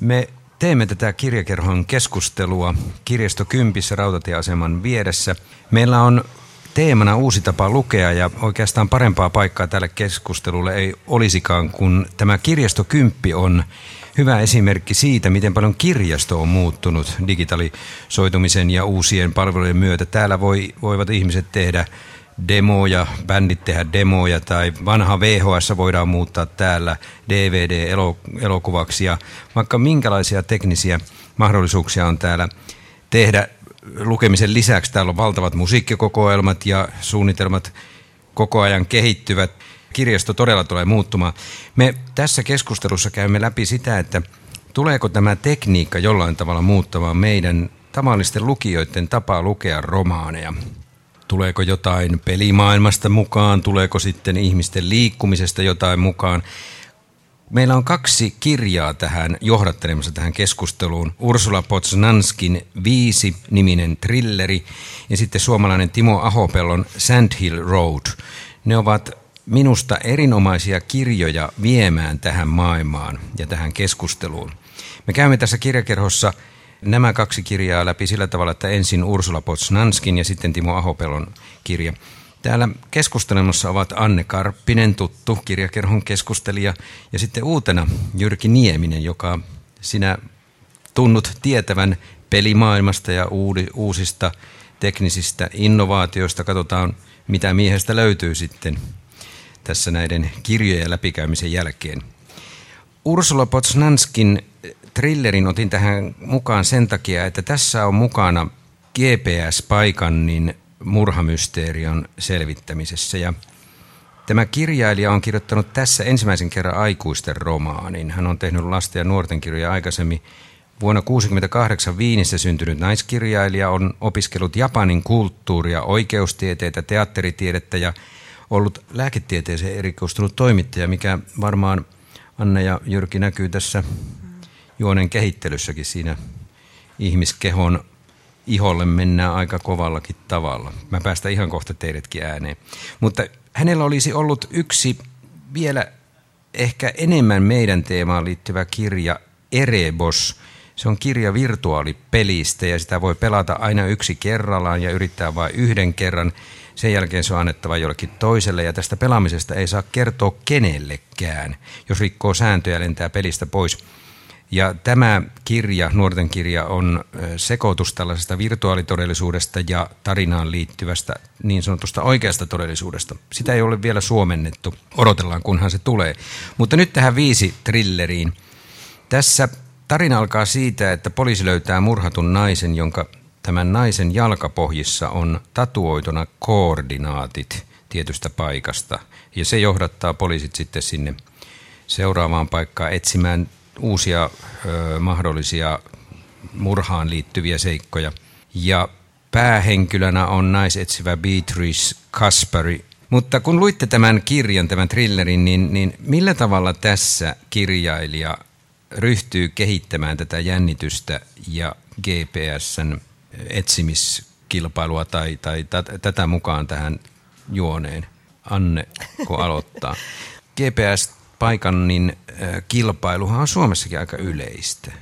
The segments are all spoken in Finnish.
Me teemme tätä kirjakerhon keskustelua kirjasto Kympissä rautatieaseman vieressä. Meillä on teemana uusi tapa lukea ja oikeastaan parempaa paikkaa tälle keskustelulle ei olisikaan, kun tämä kirjasto Kymppi on hyvä esimerkki siitä, miten paljon kirjasto on muuttunut digitalisoitumisen ja uusien palvelujen myötä. Täällä voi, voivat ihmiset tehdä demoja, bändit tehdä demoja tai vanha VHS voidaan muuttaa täällä DVD-elokuvaksi ja vaikka minkälaisia teknisiä mahdollisuuksia on täällä tehdä lukemisen lisäksi. Täällä on valtavat musiikkikokoelmat ja suunnitelmat koko ajan kehittyvät. Kirjasto todella tulee muuttumaan. Me tässä keskustelussa käymme läpi sitä, että tuleeko tämä tekniikka jollain tavalla muuttamaan meidän tavallisten lukijoiden tapaa lukea romaaneja. Tuleeko jotain pelimaailmasta mukaan, tuleeko sitten ihmisten liikkumisesta jotain mukaan. Meillä on kaksi kirjaa tähän johdattelemassa tähän keskusteluun. Ursula Potsnanskin Viisi-niminen trilleri ja sitten suomalainen Timo Ahopellon Sandhill Road. Ne ovat minusta erinomaisia kirjoja viemään tähän maailmaan ja tähän keskusteluun. Me käymme tässä kirjakerhossa nämä kaksi kirjaa läpi sillä tavalla, että ensin Ursula Potsnanskin ja sitten Timo Ahopelon kirja. Täällä keskustelemassa ovat Anne Karppinen, tuttu kirjakerhon keskustelija, ja sitten uutena Jyrki Nieminen, joka sinä tunnut tietävän pelimaailmasta ja uusista teknisistä innovaatioista. Katsotaan, mitä miehestä löytyy sitten tässä näiden kirjojen läpikäymisen jälkeen. Ursula Potsnanskin trillerin otin tähän mukaan sen takia, että tässä on mukana GPS-paikannin murhamysteerion selvittämisessä. Ja tämä kirjailija on kirjoittanut tässä ensimmäisen kerran aikuisten romaanin. Hän on tehnyt lasten ja nuorten kirjoja aikaisemmin. Vuonna 1968 Viinissä syntynyt naiskirjailija on opiskellut Japanin kulttuuria, oikeustieteitä, teatteritiedettä ja ollut lääketieteeseen erikoistunut toimittaja, mikä varmaan Anna ja Jyrki näkyy tässä juonen kehittelyssäkin siinä ihmiskehon iholle mennään aika kovallakin tavalla. Mä päästän ihan kohta teidätkin ääneen. Mutta hänellä olisi ollut yksi vielä ehkä enemmän meidän teemaan liittyvä kirja Erebos. Se on kirja virtuaalipelistä ja sitä voi pelata aina yksi kerrallaan ja yrittää vain yhden kerran. Sen jälkeen se on annettava jollekin toiselle ja tästä pelaamisesta ei saa kertoa kenellekään, jos rikkoo sääntöjä lentää pelistä pois. Ja tämä kirja, nuorten kirja, on sekoitus tällaisesta virtuaalitodellisuudesta ja tarinaan liittyvästä niin sanotusta oikeasta todellisuudesta. Sitä ei ole vielä suomennettu. Odotellaan, kunhan se tulee. Mutta nyt tähän viisi trilleriin. Tässä tarina alkaa siitä, että poliisi löytää murhatun naisen, jonka tämän naisen jalkapohjissa on tatuoituna koordinaatit tietystä paikasta. Ja se johdattaa poliisit sitten sinne seuraavaan paikkaan etsimään uusia ö, mahdollisia murhaan liittyviä seikkoja. Ja päähenkilönä on naisetsivä Beatrice Kasperi. Mutta kun luitte tämän kirjan, tämän thrillerin, niin, niin millä tavalla tässä kirjailija ryhtyy kehittämään tätä jännitystä ja GPSn etsimiskilpailua tai, tai t- tätä mukaan tähän juoneen? Anne, kun aloittaa. GPS paikannin kilpailuhan on Suomessakin aika yleistä.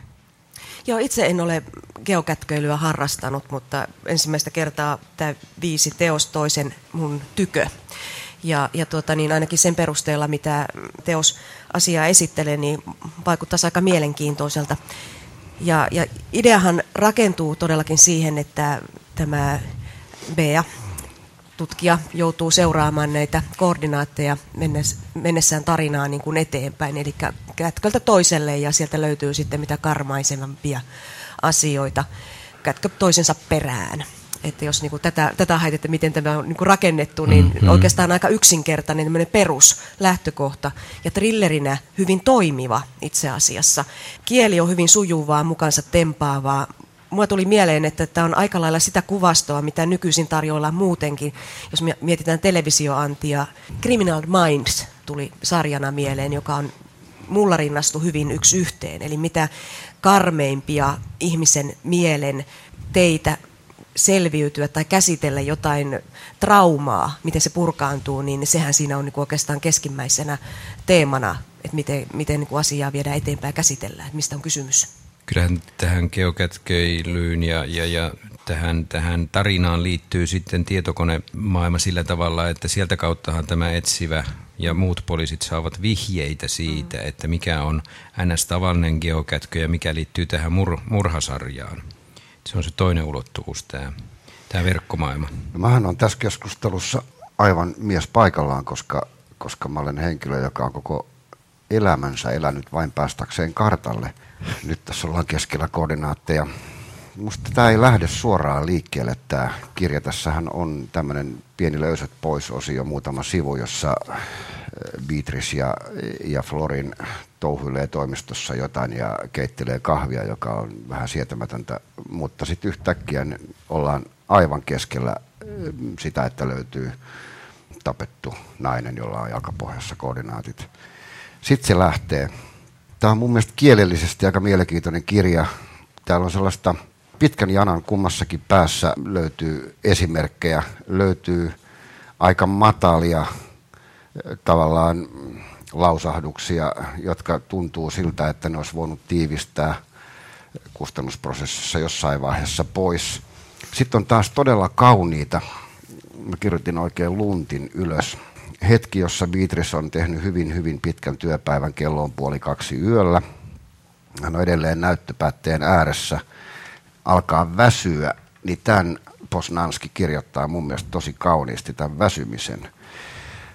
Joo, itse en ole geokätköilyä harrastanut, mutta ensimmäistä kertaa tämä viisi teos toisen mun tykö. Ja, ja tuota, niin ainakin sen perusteella, mitä teos asiaa esittelee, niin vaikuttaa aika mielenkiintoiselta. Ja, ja ideahan rakentuu todellakin siihen, että tämä Bea tutkija joutuu seuraamaan näitä koordinaatteja mennessään tarinaa niin kuin eteenpäin, eli kätköltä toiselle ja sieltä löytyy sitten mitä karmaisevampia asioita kätkö toisensa perään. Että jos niin kuin tätä, tätä haet, miten tämä on niin kuin rakennettu, niin mm-hmm. oikeastaan aika yksinkertainen perus lähtökohta ja thrillerinä hyvin toimiva itse asiassa. Kieli on hyvin sujuvaa, mukansa tempaavaa, mulla tuli mieleen, että tämä on aika lailla sitä kuvastoa, mitä nykyisin tarjoillaan muutenkin. Jos mietitään televisioantia, Criminal Minds tuli sarjana mieleen, joka on mulla rinnastu hyvin yksi yhteen. Eli mitä karmeimpia ihmisen mielen teitä selviytyä tai käsitellä jotain traumaa, miten se purkaantuu, niin sehän siinä on niin oikeastaan keskimmäisenä teemana että miten, niin kuin asiaa viedään eteenpäin ja käsitellään, että mistä on kysymys. Kyllähän tähän geokätkeilyyn ja, ja, ja tähän, tähän tarinaan liittyy sitten tietokonemaailma sillä tavalla, että sieltä kauttahan tämä etsivä ja muut poliisit saavat vihjeitä siitä, mm. että mikä on ns. tavallinen geokätkö ja mikä liittyy tähän mur, murhasarjaan. Se on se toinen ulottuvuus, tämä, tämä verkkomaailma. No, mähän on tässä keskustelussa aivan mies paikallaan, koska, koska mä olen henkilö, joka on koko elämänsä elänyt vain päästäkseen kartalle. Nyt tässä ollaan keskellä koordinaatteja. Musta tämä ei lähde suoraan liikkeelle tämä kirja. Tässähän on tämmöinen pieni löysät pois osio, muutama sivu, jossa äh, Beatrice ja, ja Florin touhuilee toimistossa jotain ja keittelee kahvia, joka on vähän sietämätöntä. Mutta sitten yhtäkkiä ollaan aivan keskellä äh, sitä, että löytyy tapettu nainen, jolla on jalkapohjassa koordinaatit. Sitten se lähtee. Tämä on mun mielestä kielellisesti aika mielenkiintoinen kirja. Täällä on sellaista pitkän janan kummassakin päässä löytyy esimerkkejä, löytyy aika matalia tavallaan lausahduksia, jotka tuntuu siltä, että ne olisi voinut tiivistää kustannusprosessissa jossain vaiheessa pois. Sitten on taas todella kauniita, mä kirjoitin oikein luntin ylös, hetki, jossa Beatrice on tehnyt hyvin, hyvin pitkän työpäivän, kello on puoli kaksi yöllä. Hän on edelleen näyttöpäätteen ääressä, alkaa väsyä, niin tämän Posnanski kirjoittaa mun mielestä tosi kauniisti tämän väsymisen.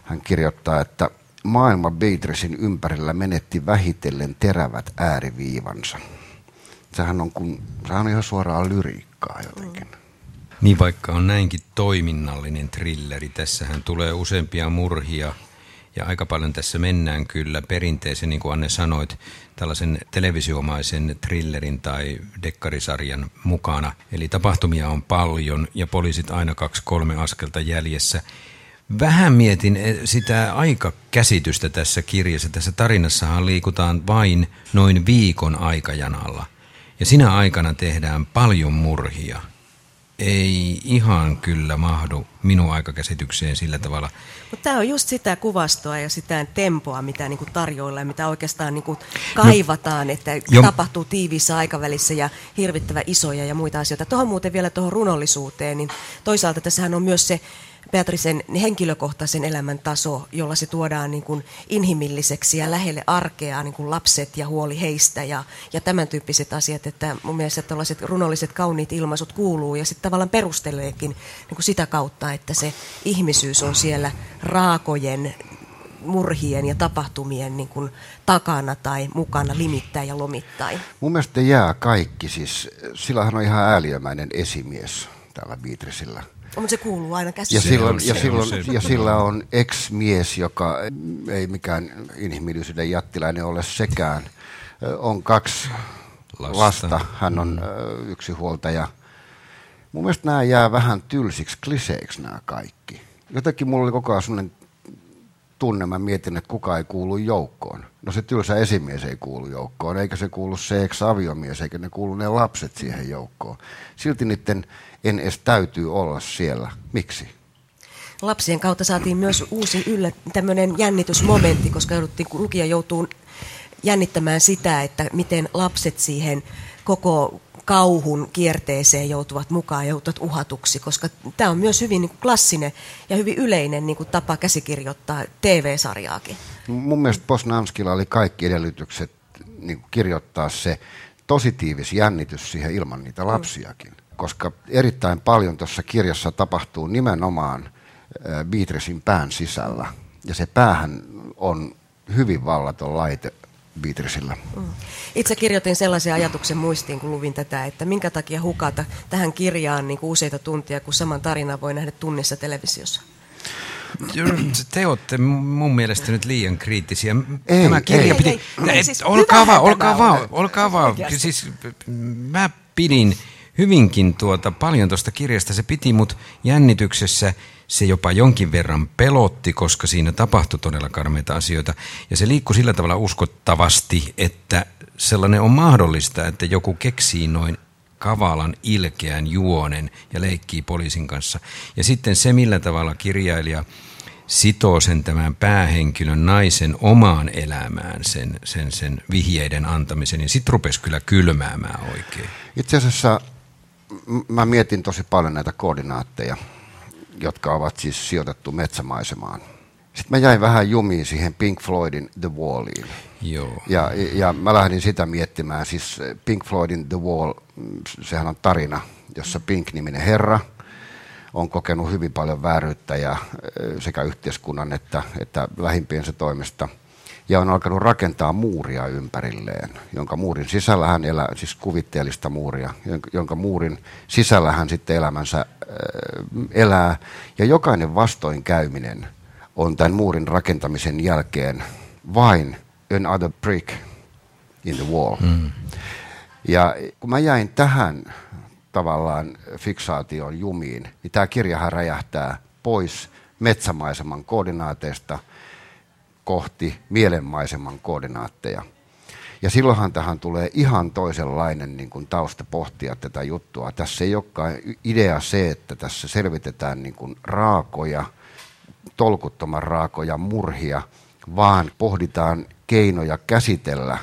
Hän kirjoittaa, että maailma Beatricein ympärillä menetti vähitellen terävät ääriviivansa. Sehän on, kun, sehän on ihan suoraan lyriikkaa jotenkin. Mm. Niin vaikka on näinkin toiminnallinen trilleri, tässähän tulee useampia murhia ja aika paljon tässä mennään kyllä perinteisen, niin kuin Anne sanoit, tällaisen televisiomaisen trillerin tai dekkarisarjan mukana. Eli tapahtumia on paljon ja poliisit aina kaksi kolme askelta jäljessä. Vähän mietin eh, sitä aikakäsitystä tässä kirjassa. Tässä tarinassahan liikutaan vain noin viikon aikajanalla. Ja sinä aikana tehdään paljon murhia – ei ihan kyllä mahdu minun aikakäsitykseen sillä tavalla. Mutta tämä on just sitä kuvastoa ja sitä tempoa, mitä niinku tarjoilla ja mitä oikeastaan niinku kaivataan, no, että jo. tapahtuu tiiviissä aikavälissä ja hirvittävä isoja ja muita asioita. Tuohon muuten vielä tuohon runollisuuteen, niin toisaalta tässähän on myös se Beatrisen henkilökohtaisen elämän taso, jolla se tuodaan niin kuin inhimilliseksi ja lähelle arkea, niin kuin lapset ja huoli heistä ja, ja tämän tyyppiset asiat. Että mun mielestä tällaiset runolliset, kauniit ilmaisut kuuluu ja sitten tavallaan perusteleekin niin kuin sitä kautta, että se ihmisyys on siellä raakojen murhien ja tapahtumien niin kuin takana tai mukana limittäin ja lomittain. Mun mielestä jää kaikki. Siis, sillähän on ihan ääliömäinen esimies täällä Beatriceillä – mutta se kuuluu aina käsiin. Ja, silloin, ja, silloin, ja sillä on ex-mies, joka ei mikään inhimillisyyden jättiläinen ole sekään. On kaksi lasta. lasta. Hän on mm. yksi huoltaja. Mun mielestä nämä jää vähän tylsiksi kliseiksi nämä kaikki. Jotenkin mulla oli koko ajan sellainen tunne, mä mietin, että kuka ei kuulu joukkoon. No se tylsä esimies ei kuulu joukkoon, eikä se kuulu se ex-aviomies, eikä ne kuulu ne lapset siihen joukkoon. Silti niiden en edes täytyy olla siellä. Miksi? Lapsien kautta saatiin myös uusi yllä, tämmöinen jännitysmomentti, koska jouduttiin, lukija joutuu jännittämään sitä, että miten lapset siihen koko kauhun kierteeseen joutuvat mukaan, joutuvat uhatuksi, koska tämä on myös hyvin niin kuin klassinen ja hyvin yleinen niin kuin tapa käsikirjoittaa TV-sarjaakin. Mun mielestä Posnanskilla oli kaikki edellytykset niin kuin kirjoittaa se positiivis jännitys siihen ilman niitä mm. lapsiakin. Mm. Koska erittäin paljon tuossa kirjassa tapahtuu nimenomaan Beatricein pään sisällä. Ja se päähän on hyvin vallaton laite Beatricella. Mm. Itse kirjoitin sellaisen ajatuksen muistiin, kun luvin tätä, että minkä takia hukata tähän kirjaan niin kuin useita tuntia, kun saman tarinan voi nähdä tunnissa televisiossa. Te olette mun mielestä nyt liian kriittisiä. Ei, Tämä kirja ei, piti... Ei, ei, ei, siis olkaa vaan, olkaa vaan, olkaa vaan. Siis mä pidin hyvinkin tuota, paljon tuosta kirjasta. Se piti mut jännityksessä. Se jopa jonkin verran pelotti, koska siinä tapahtui todella karmeita asioita. Ja se liikkui sillä tavalla uskottavasti, että sellainen on mahdollista, että joku keksii noin kavalan ilkeän juonen ja leikkii poliisin kanssa. Ja sitten se, millä tavalla kirjailija sitoo sen tämän päähenkilön naisen omaan elämään sen, sen, sen vihjeiden antamisen, niin sitten rupesi kyllä kylmäämään oikein. Itse asiassa mä mietin tosi paljon näitä koordinaatteja, jotka ovat siis sijoitettu metsämaisemaan. Sitten mä jäin vähän jumiin siihen Pink Floydin The Walliin. Joo. Ja, ja mä lähdin sitä miettimään. Siis Pink Floydin The Wall, sehän on tarina, jossa Pink-niminen herra on kokenut hyvin paljon vääryyttä ja sekä yhteiskunnan että, että lähimpiensä toimesta – ja on alkanut rakentaa muuria ympärilleen, jonka muurin sisällä hän elää, siis kuvitteellista muuria, jonka muurin sisällä hän sitten elämänsä elää. Ja jokainen vastoinkäyminen on tämän muurin rakentamisen jälkeen vain another brick in the wall. Mm. Ja kun mä jäin tähän tavallaan fiksaation jumiin, niin tämä kirjahan räjähtää pois metsämaiseman koordinaateista – kohti mielenmaiseman koordinaatteja. Ja silloinhan tähän tulee ihan toisenlainen niin kuin tausta pohtia tätä juttua. Tässä ei olekaan idea se, että tässä selvitetään niin kuin raakoja, tolkuttoman raakoja murhia, vaan pohditaan keinoja käsitellä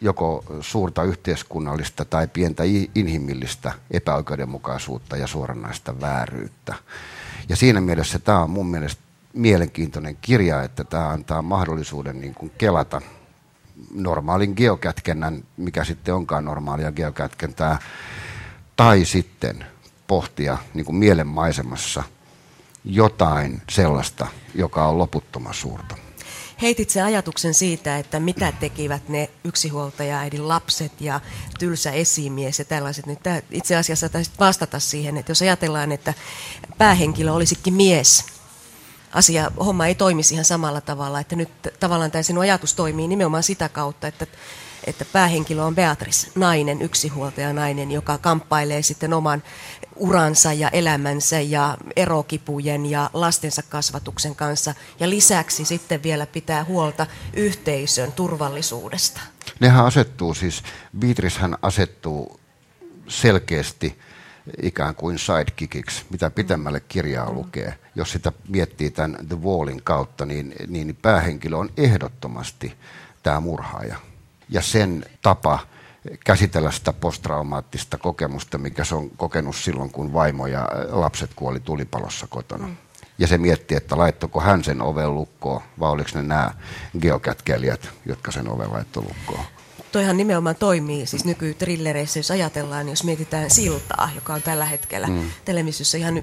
joko suurta yhteiskunnallista tai pientä inhimillistä epäoikeudenmukaisuutta ja suoranaista vääryyttä. Ja siinä mielessä tämä on mun mielestä mielenkiintoinen kirja, että tämä antaa mahdollisuuden niin kuin kelata normaalin geokätkennän, mikä sitten onkaan normaalia geokätkentää, tai sitten pohtia niin kuin mielenmaisemassa jotain sellaista, joka on loputtoman suurta. Heitit se ajatuksen siitä, että mitä tekivät ne yksinhuoltajaäidin lapset ja tylsä esimies ja tällaiset. Nyt itse asiassa taisit vastata siihen, että jos ajatellaan, että päähenkilö olisikin mies, asia, homma ei toimisi ihan samalla tavalla. Että nyt tavallaan tämä sinun ajatus toimii nimenomaan sitä kautta, että, että päähenkilö on Beatrice, nainen, yksihuoltaja nainen, joka kamppailee sitten oman uransa ja elämänsä ja erokipujen ja lastensa kasvatuksen kanssa. Ja lisäksi sitten vielä pitää huolta yhteisön turvallisuudesta. Nehän asettuu siis, Beatrice hän asettuu selkeästi ikään kuin sidekickiksi, mitä pitemmälle kirjaa lukee. Jos sitä miettii tämän The Wallin kautta, niin, niin päähenkilö on ehdottomasti tämä murhaaja. Ja sen tapa käsitellä sitä posttraumaattista kokemusta, mikä se on kokenut silloin, kun vaimo ja lapset kuoli tulipalossa kotona. Mm. Ja se miettii, että laittoko hän sen oven lukkoon, vai oliko ne nämä geokätkelijät, jotka sen oven laittoi lukkoon toihan nimenomaan toimii siis nykytrillereissä, jos ajatellaan, jos mietitään Siltaa, joka on tällä hetkellä mm. televisiossa ihan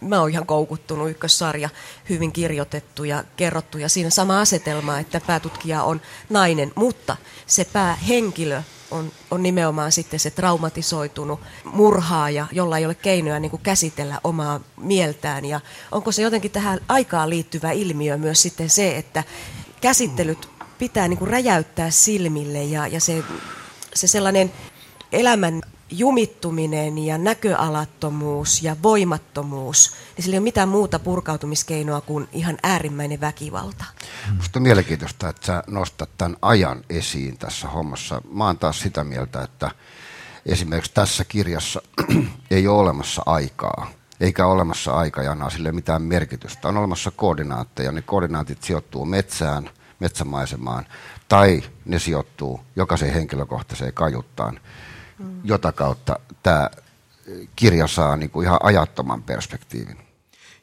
mä oon ihan koukuttunut, ykkössarja, hyvin kirjoitettu ja kerrottu ja siinä sama asetelma, että päätutkija on nainen, mutta se päähenkilö on, on nimenomaan sitten se traumatisoitunut murhaaja, jolla ei ole keinoja niin kuin käsitellä omaa mieltään ja onko se jotenkin tähän aikaan liittyvä ilmiö myös sitten se, että käsittelyt pitää niin kuin räjäyttää silmille ja, ja se, se sellainen elämän jumittuminen ja näköalattomuus ja voimattomuus, niin sillä ei ole mitään muuta purkautumiskeinoa kuin ihan äärimmäinen väkivalta. Minusta on mielenkiintoista, että sä nostat tämän ajan esiin tässä hommassa. Mä oon taas sitä mieltä, että esimerkiksi tässä kirjassa ei ole olemassa aikaa, eikä ole olemassa aikajanaa sille mitään merkitystä. On olemassa koordinaatteja, ne koordinaatit sijoittuu metsään – metsämaisemaan, tai ne sijoittuu jokaisen henkilökohtaiseen kajuttaan, mm. jota kautta tämä kirja saa niin kuin ihan ajattoman perspektiivin.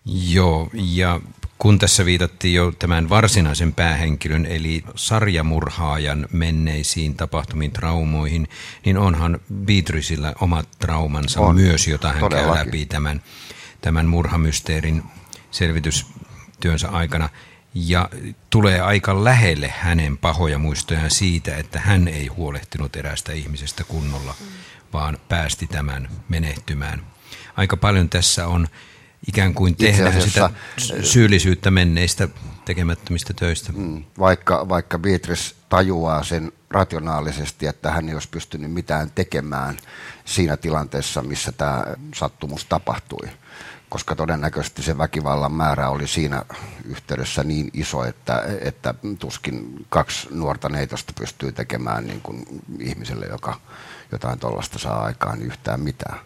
Joo, ja kun tässä viitattiin jo tämän varsinaisen päähenkilön, eli sarjamurhaajan menneisiin tapahtumiin traumoihin, niin onhan Beatriceillä omat traumansa on, myös, jota hän todellakin. käy läpi tämän, tämän murhamysteerin selvitystyönsä aikana ja tulee aika lähelle hänen pahoja muistojaan siitä, että hän ei huolehtinut erästä ihmisestä kunnolla, vaan päästi tämän menehtymään. Aika paljon tässä on ikään kuin tehdään sitä syyllisyyttä menneistä tekemättömistä töistä. Mm, vaikka, vaikka Beatrice tajuaa sen rationaalisesti, että hän ei olisi pystynyt mitään tekemään siinä tilanteessa, missä tämä sattumus tapahtui koska todennäköisesti se väkivallan määrä oli siinä yhteydessä niin iso, että, että tuskin kaksi nuorta neitosta pystyy tekemään niin kuin ihmiselle, joka jotain tuollaista saa aikaan, yhtään mitään.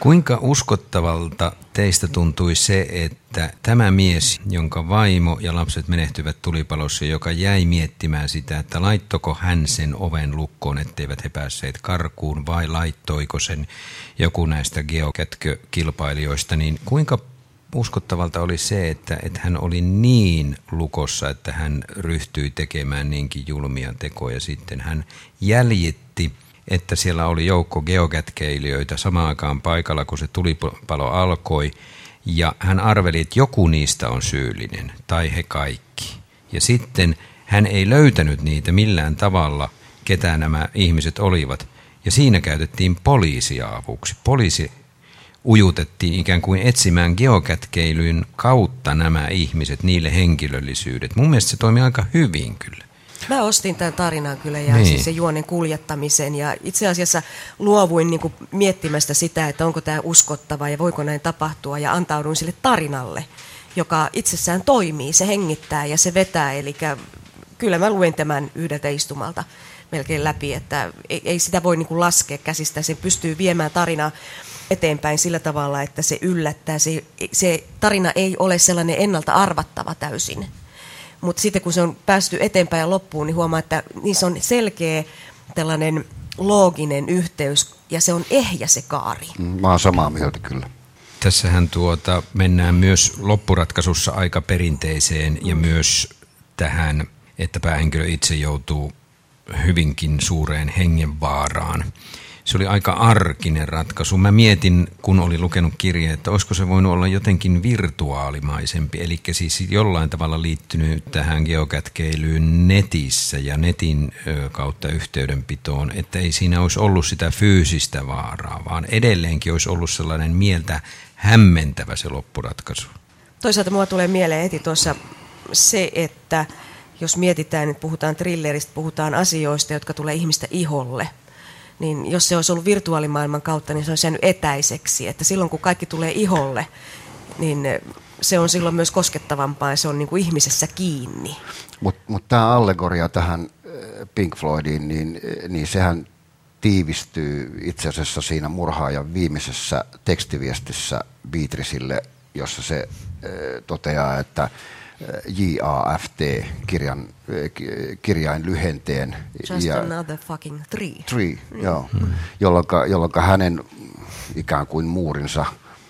Kuinka uskottavalta teistä tuntui se, että tämä mies, jonka vaimo ja lapset menehtyvät tulipalossa, joka jäi miettimään sitä, että laittoko hän sen oven lukkoon, etteivät he päässeet karkuun, vai laittoiko sen joku näistä geokätkökilpailijoista, niin kuinka uskottavalta oli se, että, että hän oli niin lukossa, että hän ryhtyi tekemään niinkin julmia tekoja. Sitten hän jäljitti että siellä oli joukko geokätkeilijöitä samaan aikaan paikalla, kun se tulipalo alkoi, ja hän arveli, että joku niistä on syyllinen, tai he kaikki. Ja sitten hän ei löytänyt niitä millään tavalla, ketä nämä ihmiset olivat, ja siinä käytettiin poliisia avuksi. Poliisi ujutettiin ikään kuin etsimään geokätkeilyn kautta nämä ihmiset, niille henkilöllisyydet. Mun mielestä se toimi aika hyvin kyllä. Mä ostin tämän tarinan kyllä ja niin. siis sen juonen kuljettamisen ja itse asiassa luovuin niin kuin miettimästä sitä, että onko tämä uskottava ja voiko näin tapahtua ja antauduin sille tarinalle, joka itsessään toimii, se hengittää ja se vetää. Eli kyllä mä luen tämän yhdeltä istumalta melkein läpi, että ei, ei sitä voi niin kuin laskea käsistä, se pystyy viemään tarinaa eteenpäin sillä tavalla, että se yllättää. Se, se tarina ei ole sellainen ennalta arvattava täysin mutta sitten kun se on päästy eteenpäin ja loppuun, niin huomaa, että niissä on selkeä tällainen looginen yhteys ja se on ehjä se kaari. Mm, mä oon samaa mieltä kyllä. Tässähän tuota, mennään myös loppuratkaisussa aika perinteiseen ja myös tähän, että päähenkilö itse joutuu hyvinkin suureen hengenvaaraan se oli aika arkinen ratkaisu. Mä mietin, kun olin lukenut kirjaa, että olisiko se voinut olla jotenkin virtuaalimaisempi, eli siis jollain tavalla liittynyt tähän geokätkeilyyn netissä ja netin kautta yhteydenpitoon, että ei siinä olisi ollut sitä fyysistä vaaraa, vaan edelleenkin olisi ollut sellainen mieltä hämmentävä se loppuratkaisu. Toisaalta mulla tulee mieleen heti tuossa se, että jos mietitään, että puhutaan thrilleristä, puhutaan asioista, jotka tulee ihmistä iholle – niin jos se olisi ollut virtuaalimaailman kautta, niin se olisi jäänyt etäiseksi. Että silloin kun kaikki tulee iholle, niin se on silloin myös koskettavampaa ja se on niin kuin ihmisessä kiinni. Mutta mut tämä allegoria tähän äh, Pink Floydiin, niin, niin sehän tiivistyy itse asiassa siinä murhaajan viimeisessä tekstiviestissä Beatrisille, jossa se äh, toteaa, että JAFT, kirjan, kirjain lyhenteen. Just ja, another fucking tree. Tree, mm. joo. Mm. Jolloin, jolloin hänen ikään kuin muurinsa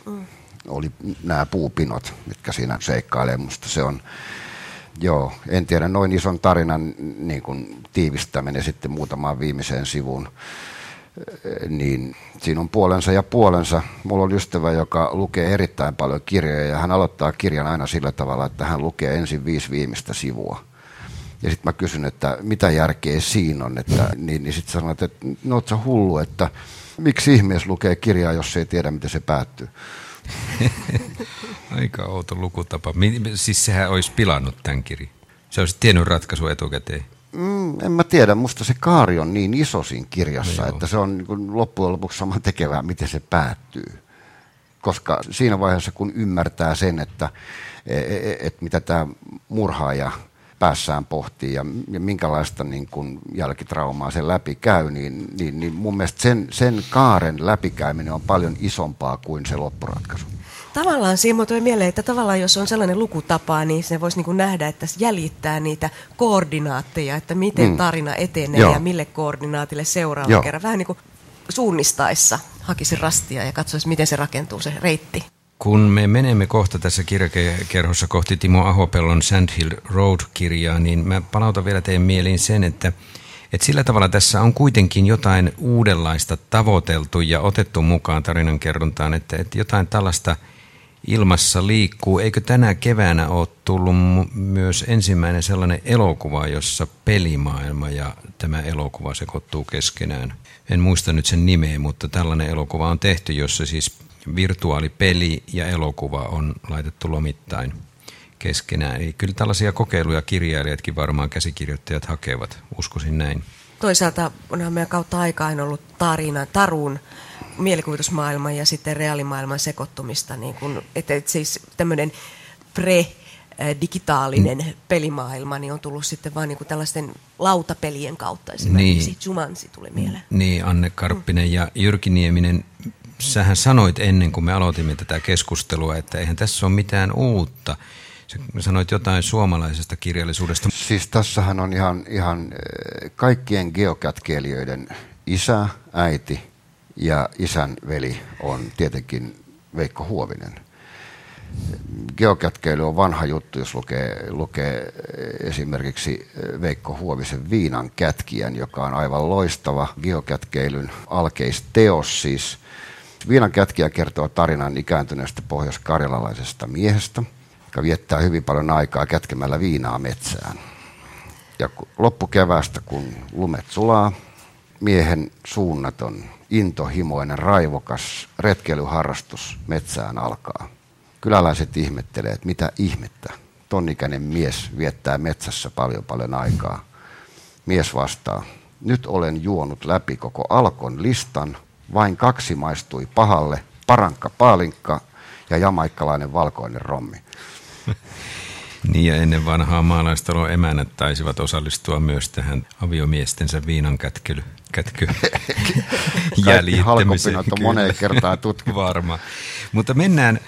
mm. oli nämä puupinot, mitkä siinä seikkailee. Musta se on, joo, en tiedä, noin ison tarinan niin kuin tiivistäminen sitten muutamaan viimeiseen sivuun niin siinä on puolensa ja puolensa. Mulla on ystävä, joka lukee erittäin paljon kirjoja ja hän aloittaa kirjan aina sillä tavalla, että hän lukee ensin viisi viimeistä sivua. Ja sitten mä kysyn, että mitä järkeä siinä on, että, niin, niin sitten sanoin, että no sä hullu, että miksi ihmeessä lukee kirjaa, jos ei tiedä, miten se päättyy. Aika outo lukutapa. Siis sehän olisi pilannut tämän kirjan. Se olisi tiennyt ratkaisu etukäteen. Mm, en mä tiedä, musta se kaari on niin iso siinä kirjassa, no että se on niin loppujen lopuksi sama tekevää, miten se päättyy. Koska siinä vaiheessa, kun ymmärtää sen, että et, e, et mitä tämä murhaaja päässään pohtii ja, ja minkälaista niin kun jälkitraumaa sen läpi käy, niin, niin, niin mun mielestä sen, sen kaaren läpikäyminen on paljon isompaa kuin se loppuratkaisu. Tavallaan siinä tulee mieleen, että tavallaan jos on sellainen lukutapa, niin se voisi niin nähdä, että jäljittää niitä koordinaatteja, että miten mm. tarina etenee Joo. ja mille koordinaatille seuraava kerran. Vähän niin kuin suunnistaessa hakisi rastia ja katsoisi, miten se rakentuu se reitti. Kun me menemme kohta tässä kirjakerhossa kohti Timo Ahopellon Sandhill Road-kirjaa, niin mä palautan vielä teidän mieliin sen, että, että sillä tavalla tässä on kuitenkin jotain uudenlaista tavoiteltu ja otettu mukaan tarinankerrontaan, että, että jotain tällaista – ilmassa liikkuu. Eikö tänä keväänä ole tullut myös ensimmäinen sellainen elokuva, jossa pelimaailma ja tämä elokuva sekoittuu keskenään? En muista nyt sen nimeä, mutta tällainen elokuva on tehty, jossa siis virtuaalipeli ja elokuva on laitettu lomittain keskenään. Eli kyllä tällaisia kokeiluja kirjailijatkin varmaan käsikirjoittajat hakevat, uskoisin näin. Toisaalta onhan meidän kautta aikaan ollut tarina, tarun mielikuvitusmaailman ja sitten reaalimaailman sekoittumista. Niin kun, että, että siis tämmöinen pre digitaalinen mm. pelimaailma niin on tullut sitten vain niin tällaisten lautapelien kautta. Esimerkiksi niin. Jumansi tuli mieleen. Niin, Anne Karppinen mm. ja Jyrki Nieminen. sähän sanoit ennen kuin me aloitimme tätä keskustelua, että eihän tässä ole mitään uutta. Sä sanoit jotain suomalaisesta kirjallisuudesta. Siis tässähän on ihan, ihan eh, kaikkien geokätkeilijöiden isä, äiti ja isän veli on tietenkin Veikko Huovinen. Geokätkeily on vanha juttu, jos lukee, lukee esimerkiksi Veikko Huovisen Viinan kätkijän, joka on aivan loistava geokätkeilyn alkeisteos. Siis Viinan kätkijä kertoo tarinan ikääntyneestä pohjois-karjalalaisesta miehestä, joka viettää hyvin paljon aikaa kätkemällä viinaa metsään. Ja loppukeväästä, kun lumet sulaa, miehen suunnaton, intohimoinen, raivokas retkeilyharrastus metsään alkaa. Kyläläiset ihmettelee, että mitä ihmettä. Tonnikäinen mies viettää metsässä paljon paljon aikaa. Mies vastaa, nyt olen juonut läpi koko Alkon listan, vain kaksi maistui pahalle, parankka paalinkka ja jamaikkalainen valkoinen rommi. Niin ja ennen vanhaa maalaistalon emännät taisivat osallistua myös tähän aviomiestensä viinan kätkely, kätky Kaikki halkopinot on moneen kertaan tutkittu. Varma. Mutta mennään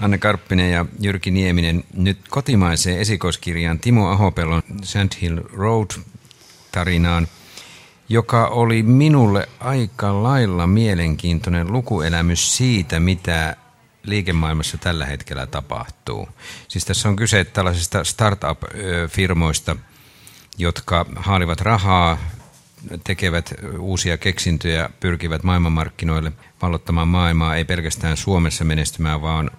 Anne Karppinen ja Jyrki Nieminen nyt kotimaiseen esikoiskirjaan Timo Ahopellon Sand Hill Road tarinaan, joka oli minulle aika lailla mielenkiintoinen lukuelämys siitä, mitä liikemaailmassa tällä hetkellä tapahtuu. Siis tässä on kyse tällaisista startup-firmoista, jotka haalivat rahaa, tekevät uusia keksintöjä, pyrkivät maailmanmarkkinoille vallottamaan maailmaa, ei pelkästään Suomessa menestymään, vaan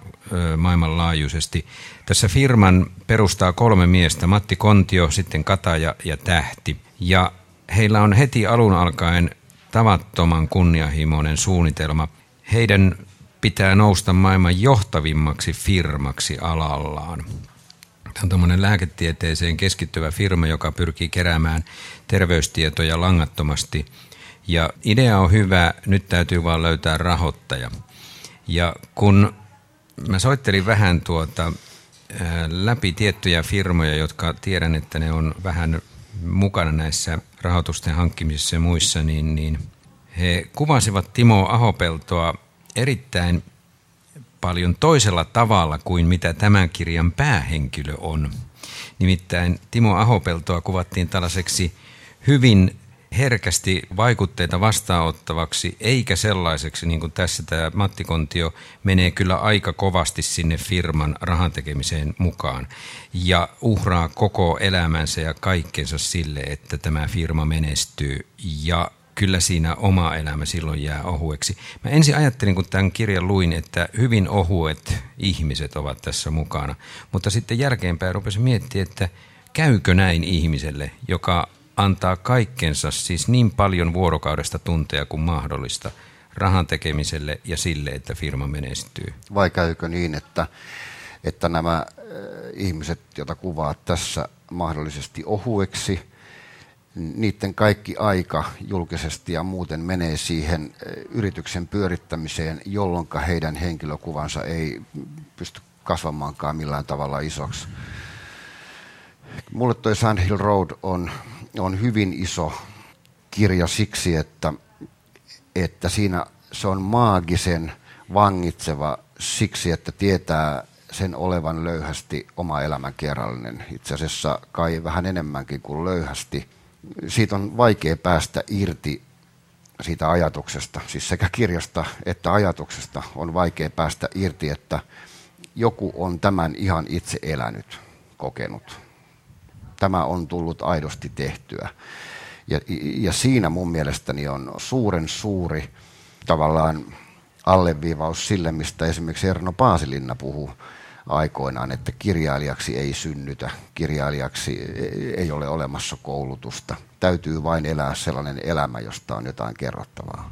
maailmanlaajuisesti. Tässä firman perustaa kolme miestä, Matti Kontio, sitten Kataja ja Tähti. Ja heillä on heti alun alkaen tavattoman kunnianhimoinen suunnitelma. Heidän pitää nousta maailman johtavimmaksi firmaksi alallaan. Tämä on tämmöinen lääketieteeseen keskittyvä firma, joka pyrkii keräämään terveystietoja langattomasti. Ja idea on hyvä, nyt täytyy vaan löytää rahoittaja. Ja kun mä soittelin vähän tuota, läpi tiettyjä firmoja, jotka tiedän, että ne on vähän mukana näissä rahoitusten hankkimisissa ja muissa, niin, niin he kuvasivat Timo Ahopeltoa erittäin paljon toisella tavalla kuin mitä tämän kirjan päähenkilö on. Nimittäin Timo Ahopeltoa kuvattiin tällaiseksi hyvin herkästi vaikutteita vastaanottavaksi, eikä sellaiseksi, niin kuin tässä tämä Matti Kontio menee kyllä aika kovasti sinne firman rahan tekemiseen mukaan ja uhraa koko elämänsä ja kaikkensa sille, että tämä firma menestyy ja kyllä siinä oma elämä silloin jää ohueksi. Mä ensin ajattelin, kun tämän kirjan luin, että hyvin ohuet ihmiset ovat tässä mukana, mutta sitten jälkeenpäin rupesin miettimään, että käykö näin ihmiselle, joka antaa kaikkensa, siis niin paljon vuorokaudesta tunteja kuin mahdollista, rahan tekemiselle ja sille, että firma menestyy? Vai käykö niin, että, että nämä äh, ihmiset, joita kuvaat tässä mahdollisesti ohueksi, niiden kaikki aika julkisesti ja muuten menee siihen äh, yrityksen pyörittämiseen, jolloin heidän henkilökuvansa ei pysty kasvamaankaan millään tavalla isoksi. Mulle toi Sand Hill Road on on hyvin iso kirja siksi, että, että siinä se on maagisen vangitseva siksi, että tietää sen olevan löyhästi oma elämän kerrallinen. Itse asiassa kai vähän enemmänkin kuin löyhästi. Siitä on vaikea päästä irti siitä ajatuksesta, siis sekä kirjasta että ajatuksesta on vaikea päästä irti, että joku on tämän ihan itse elänyt, kokenut tämä on tullut aidosti tehtyä. Ja, ja siinä mun mielestäni on suuren suuri tavallaan alleviivaus sille, mistä esimerkiksi Erno Paasilinna puhuu aikoinaan, että kirjailijaksi ei synnytä, kirjailijaksi ei ole olemassa koulutusta. Täytyy vain elää sellainen elämä, josta on jotain kerrottavaa.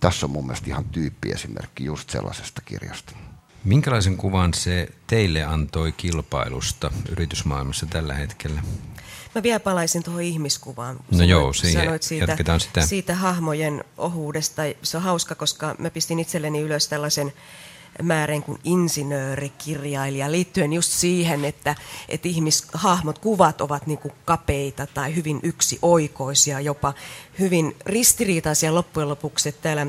Tässä on mun mielestä ihan tyyppiesimerkki just sellaisesta kirjasta. Minkälaisen kuvan se teille antoi kilpailusta yritysmaailmassa tällä hetkellä? Mä vielä palaisin tuohon ihmiskuvaan. No sanoit, joo, siihen sanoit siitä, jatketaan sitä. Siitä hahmojen ohuudesta. Se on hauska, koska mä pistin itselleni ylös tällaisen määrän kuin insinöörikirjailija liittyen just siihen, että, että ihmishahmot, kuvat ovat niin kuin kapeita tai hyvin yksioikoisia, jopa hyvin ristiriitaisia loppujen lopuksi. Täällä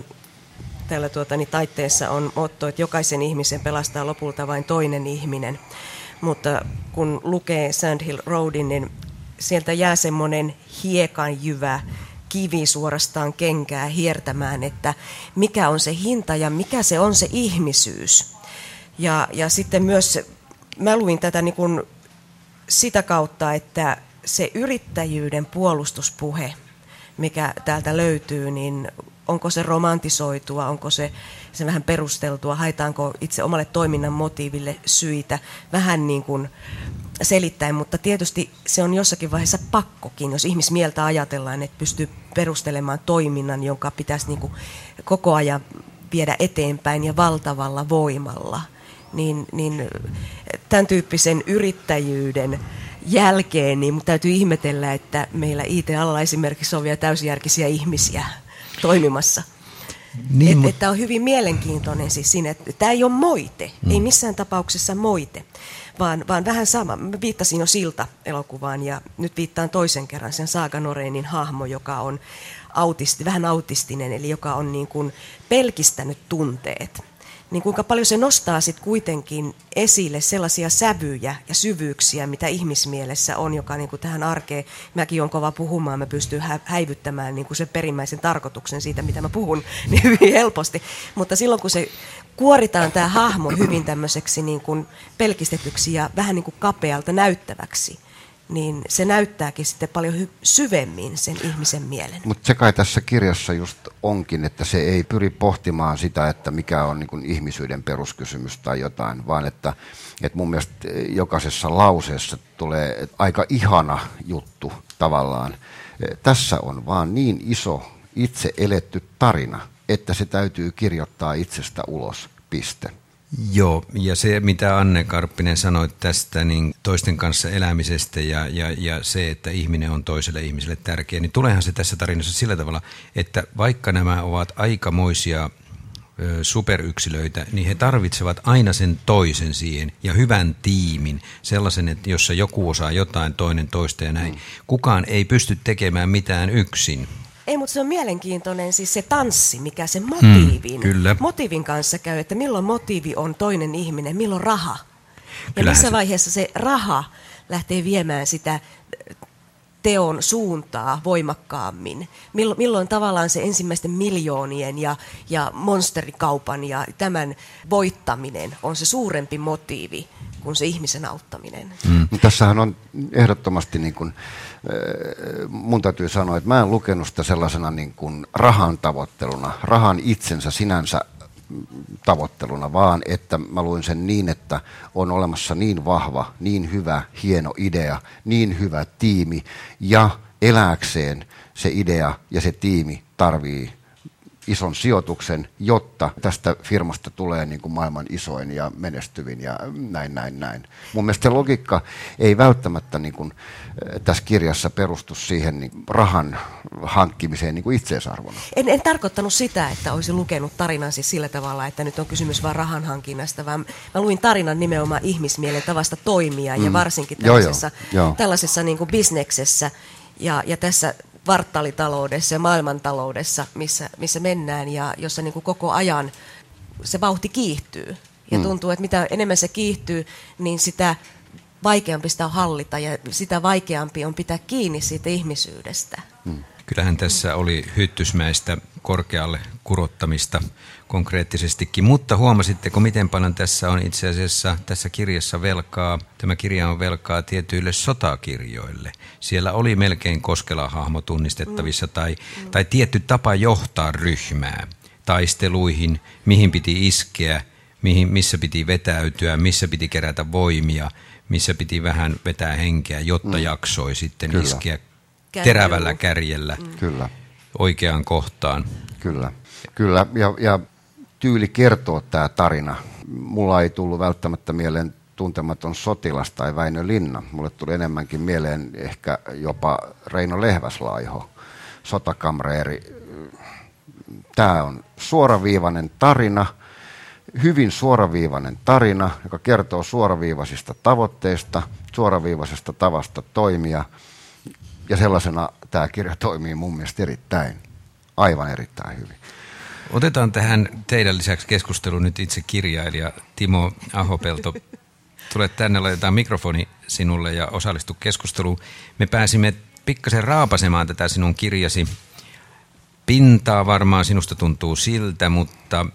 täällä tuota, niin taitteessa on motto, että jokaisen ihmisen pelastaa lopulta vain toinen ihminen. Mutta kun lukee Sandhill Roadin, niin sieltä jää semmoinen hiekanjyvä kivi suorastaan kenkää hiertämään, että mikä on se hinta ja mikä se on se ihmisyys. Ja, ja sitten myös mä luin tätä niin kuin sitä kautta, että se yrittäjyyden puolustuspuhe, mikä täältä löytyy, niin onko se romantisoitua, onko se, se vähän perusteltua, haetaanko itse omalle toiminnan motiiville syitä, vähän niin kuin selittäen, mutta tietysti se on jossakin vaiheessa pakkokin, jos ihmismieltä ajatellaan, että pystyy perustelemaan toiminnan, jonka pitäisi niin kuin koko ajan viedä eteenpäin ja valtavalla voimalla, niin, niin tämän tyyppisen yrittäjyyden jälkeen, niin mutta täytyy ihmetellä, että meillä IT-alalla esimerkiksi on vielä täysjärkisiä ihmisiä toimimassa. Niin, et, mutta... Tämä on hyvin mielenkiintoinen siis siinä, että tämä ei ole moite, mm. ei missään tapauksessa moite, vaan, vaan vähän sama. Mä viittasin jo Silta-elokuvaan ja nyt viittaan toisen kerran sen Saaga Norenin hahmo, joka on autisti, vähän autistinen, eli joka on niin kuin pelkistänyt tunteet niin kuinka paljon se nostaa sitten kuitenkin esille sellaisia sävyjä ja syvyyksiä, mitä ihmismielessä on, joka niin kuin tähän arkeen, mäkin on kova puhumaan, mä pystyn häivyttämään niin kuin sen perimmäisen tarkoituksen siitä, mitä mä puhun, niin hyvin helposti. Mutta silloin kun se kuoritaan tämä hahmo hyvin tämmöiseksi niin kuin pelkistetyksi ja vähän niin kuin kapealta näyttäväksi, niin se näyttääkin sitten paljon syvemmin sen ihmisen mielen. Mutta se kai tässä kirjassa just onkin, että se ei pyri pohtimaan sitä, että mikä on niin ihmisyyden peruskysymys tai jotain, vaan että, että mun mielestä jokaisessa lauseessa tulee aika ihana juttu tavallaan. Tässä on vaan niin iso itse eletty tarina, että se täytyy kirjoittaa itsestä ulos, piste. Joo, ja se mitä Anne Karppinen sanoi tästä niin toisten kanssa elämisestä ja, ja, ja se, että ihminen on toiselle ihmiselle tärkeä, niin tuleehan se tässä tarinassa sillä tavalla, että vaikka nämä ovat aikamoisia superyksilöitä, niin he tarvitsevat aina sen toisen siihen ja hyvän tiimin, sellaisen, että jossa joku osaa jotain, toinen toista ja näin. Mm. Kukaan ei pysty tekemään mitään yksin. Ei, mutta se on mielenkiintoinen siis se tanssi, mikä se motiivin, mm, kyllä. motiivin kanssa käy, että milloin motiivi on toinen ihminen, milloin raha. Ja Kyllähän missä se... vaiheessa se raha lähtee viemään sitä teon suuntaa voimakkaammin? Milloin, milloin tavallaan se ensimmäisten miljoonien ja, ja monsterikaupan ja tämän voittaminen on se suurempi motiivi kuin se ihmisen auttaminen? Mm. Tässähän on ehdottomasti, niin kuin, äh, mun täytyy sanoa, että mä en lukenut sitä sellaisena niin kuin rahan tavoitteluna, rahan itsensä sinänsä tavoitteluna, vaan että mä luin sen niin, että on olemassa niin vahva, niin hyvä, hieno idea, niin hyvä tiimi ja elääkseen se idea ja se tiimi tarvii ison sijoituksen, jotta tästä firmasta tulee niin kuin maailman isoin ja menestyvin ja näin, näin, näin. Mun mielestä se logiikka ei välttämättä niin kuin, eh, tässä kirjassa perustu siihen niin rahan hankkimiseen niin kuin itseisarvona. En, en tarkoittanut sitä, että olisin lukenut tarinan siis sillä tavalla, että nyt on kysymys vain rahan hankinnasta, vaan mä luin tarinan nimenomaan ihmismielen tavasta toimia mm. ja varsinkin tällaisessa, joo, joo. tällaisessa niin kuin bisneksessä ja, ja tässä kvartaalitaloudessa ja maailmantaloudessa, missä, missä mennään ja jossa niin kuin koko ajan se vauhti kiihtyy. Ja mm. tuntuu, että mitä enemmän se kiihtyy, niin sitä vaikeampi sitä on hallita ja sitä vaikeampi on pitää kiinni siitä ihmisyydestä. Mm. Kyllähän tässä oli hyttysmäistä korkealle kurottamista konkreettisestikin, mutta huomasitteko, miten paljon tässä on itse asiassa tässä kirjassa velkaa, tämä kirja on velkaa tietyille sotakirjoille. Siellä oli melkein Koskela-hahmo tunnistettavissa mm. tai, mm. tai tietty tapa johtaa ryhmää taisteluihin, mihin piti iskeä, mihin, missä piti vetäytyä, missä piti kerätä voimia, missä piti vähän vetää henkeä, jotta mm. jaksoi sitten Kyllä. iskeä terävällä kärjellä mm. Kyllä. Oikeaan kohtaan. Kyllä, Kyllä. Ja, ja tyyli kertoa tämä tarina. Mulla ei tullut välttämättä mieleen tuntematon sotilas tai Väinö Linna. Mulle tuli enemmänkin mieleen ehkä jopa Reino Lehväslaiho, sotakamreeri. Tämä on suoraviivainen tarina, hyvin suoraviivainen tarina, joka kertoo suoraviivaisista tavoitteista, suoraviivaisesta tavasta toimia. Ja sellaisena tämä kirja toimii mun mielestä erittäin, aivan erittäin hyvin. Otetaan tähän teidän lisäksi keskustelu nyt itse kirjailija Timo Ahopelto. Tulet tänne, laitetaan mikrofoni sinulle ja osallistu keskusteluun. Me pääsimme pikkasen raapasemaan tätä sinun kirjasi pintaa, varmaan sinusta tuntuu siltä, mutta...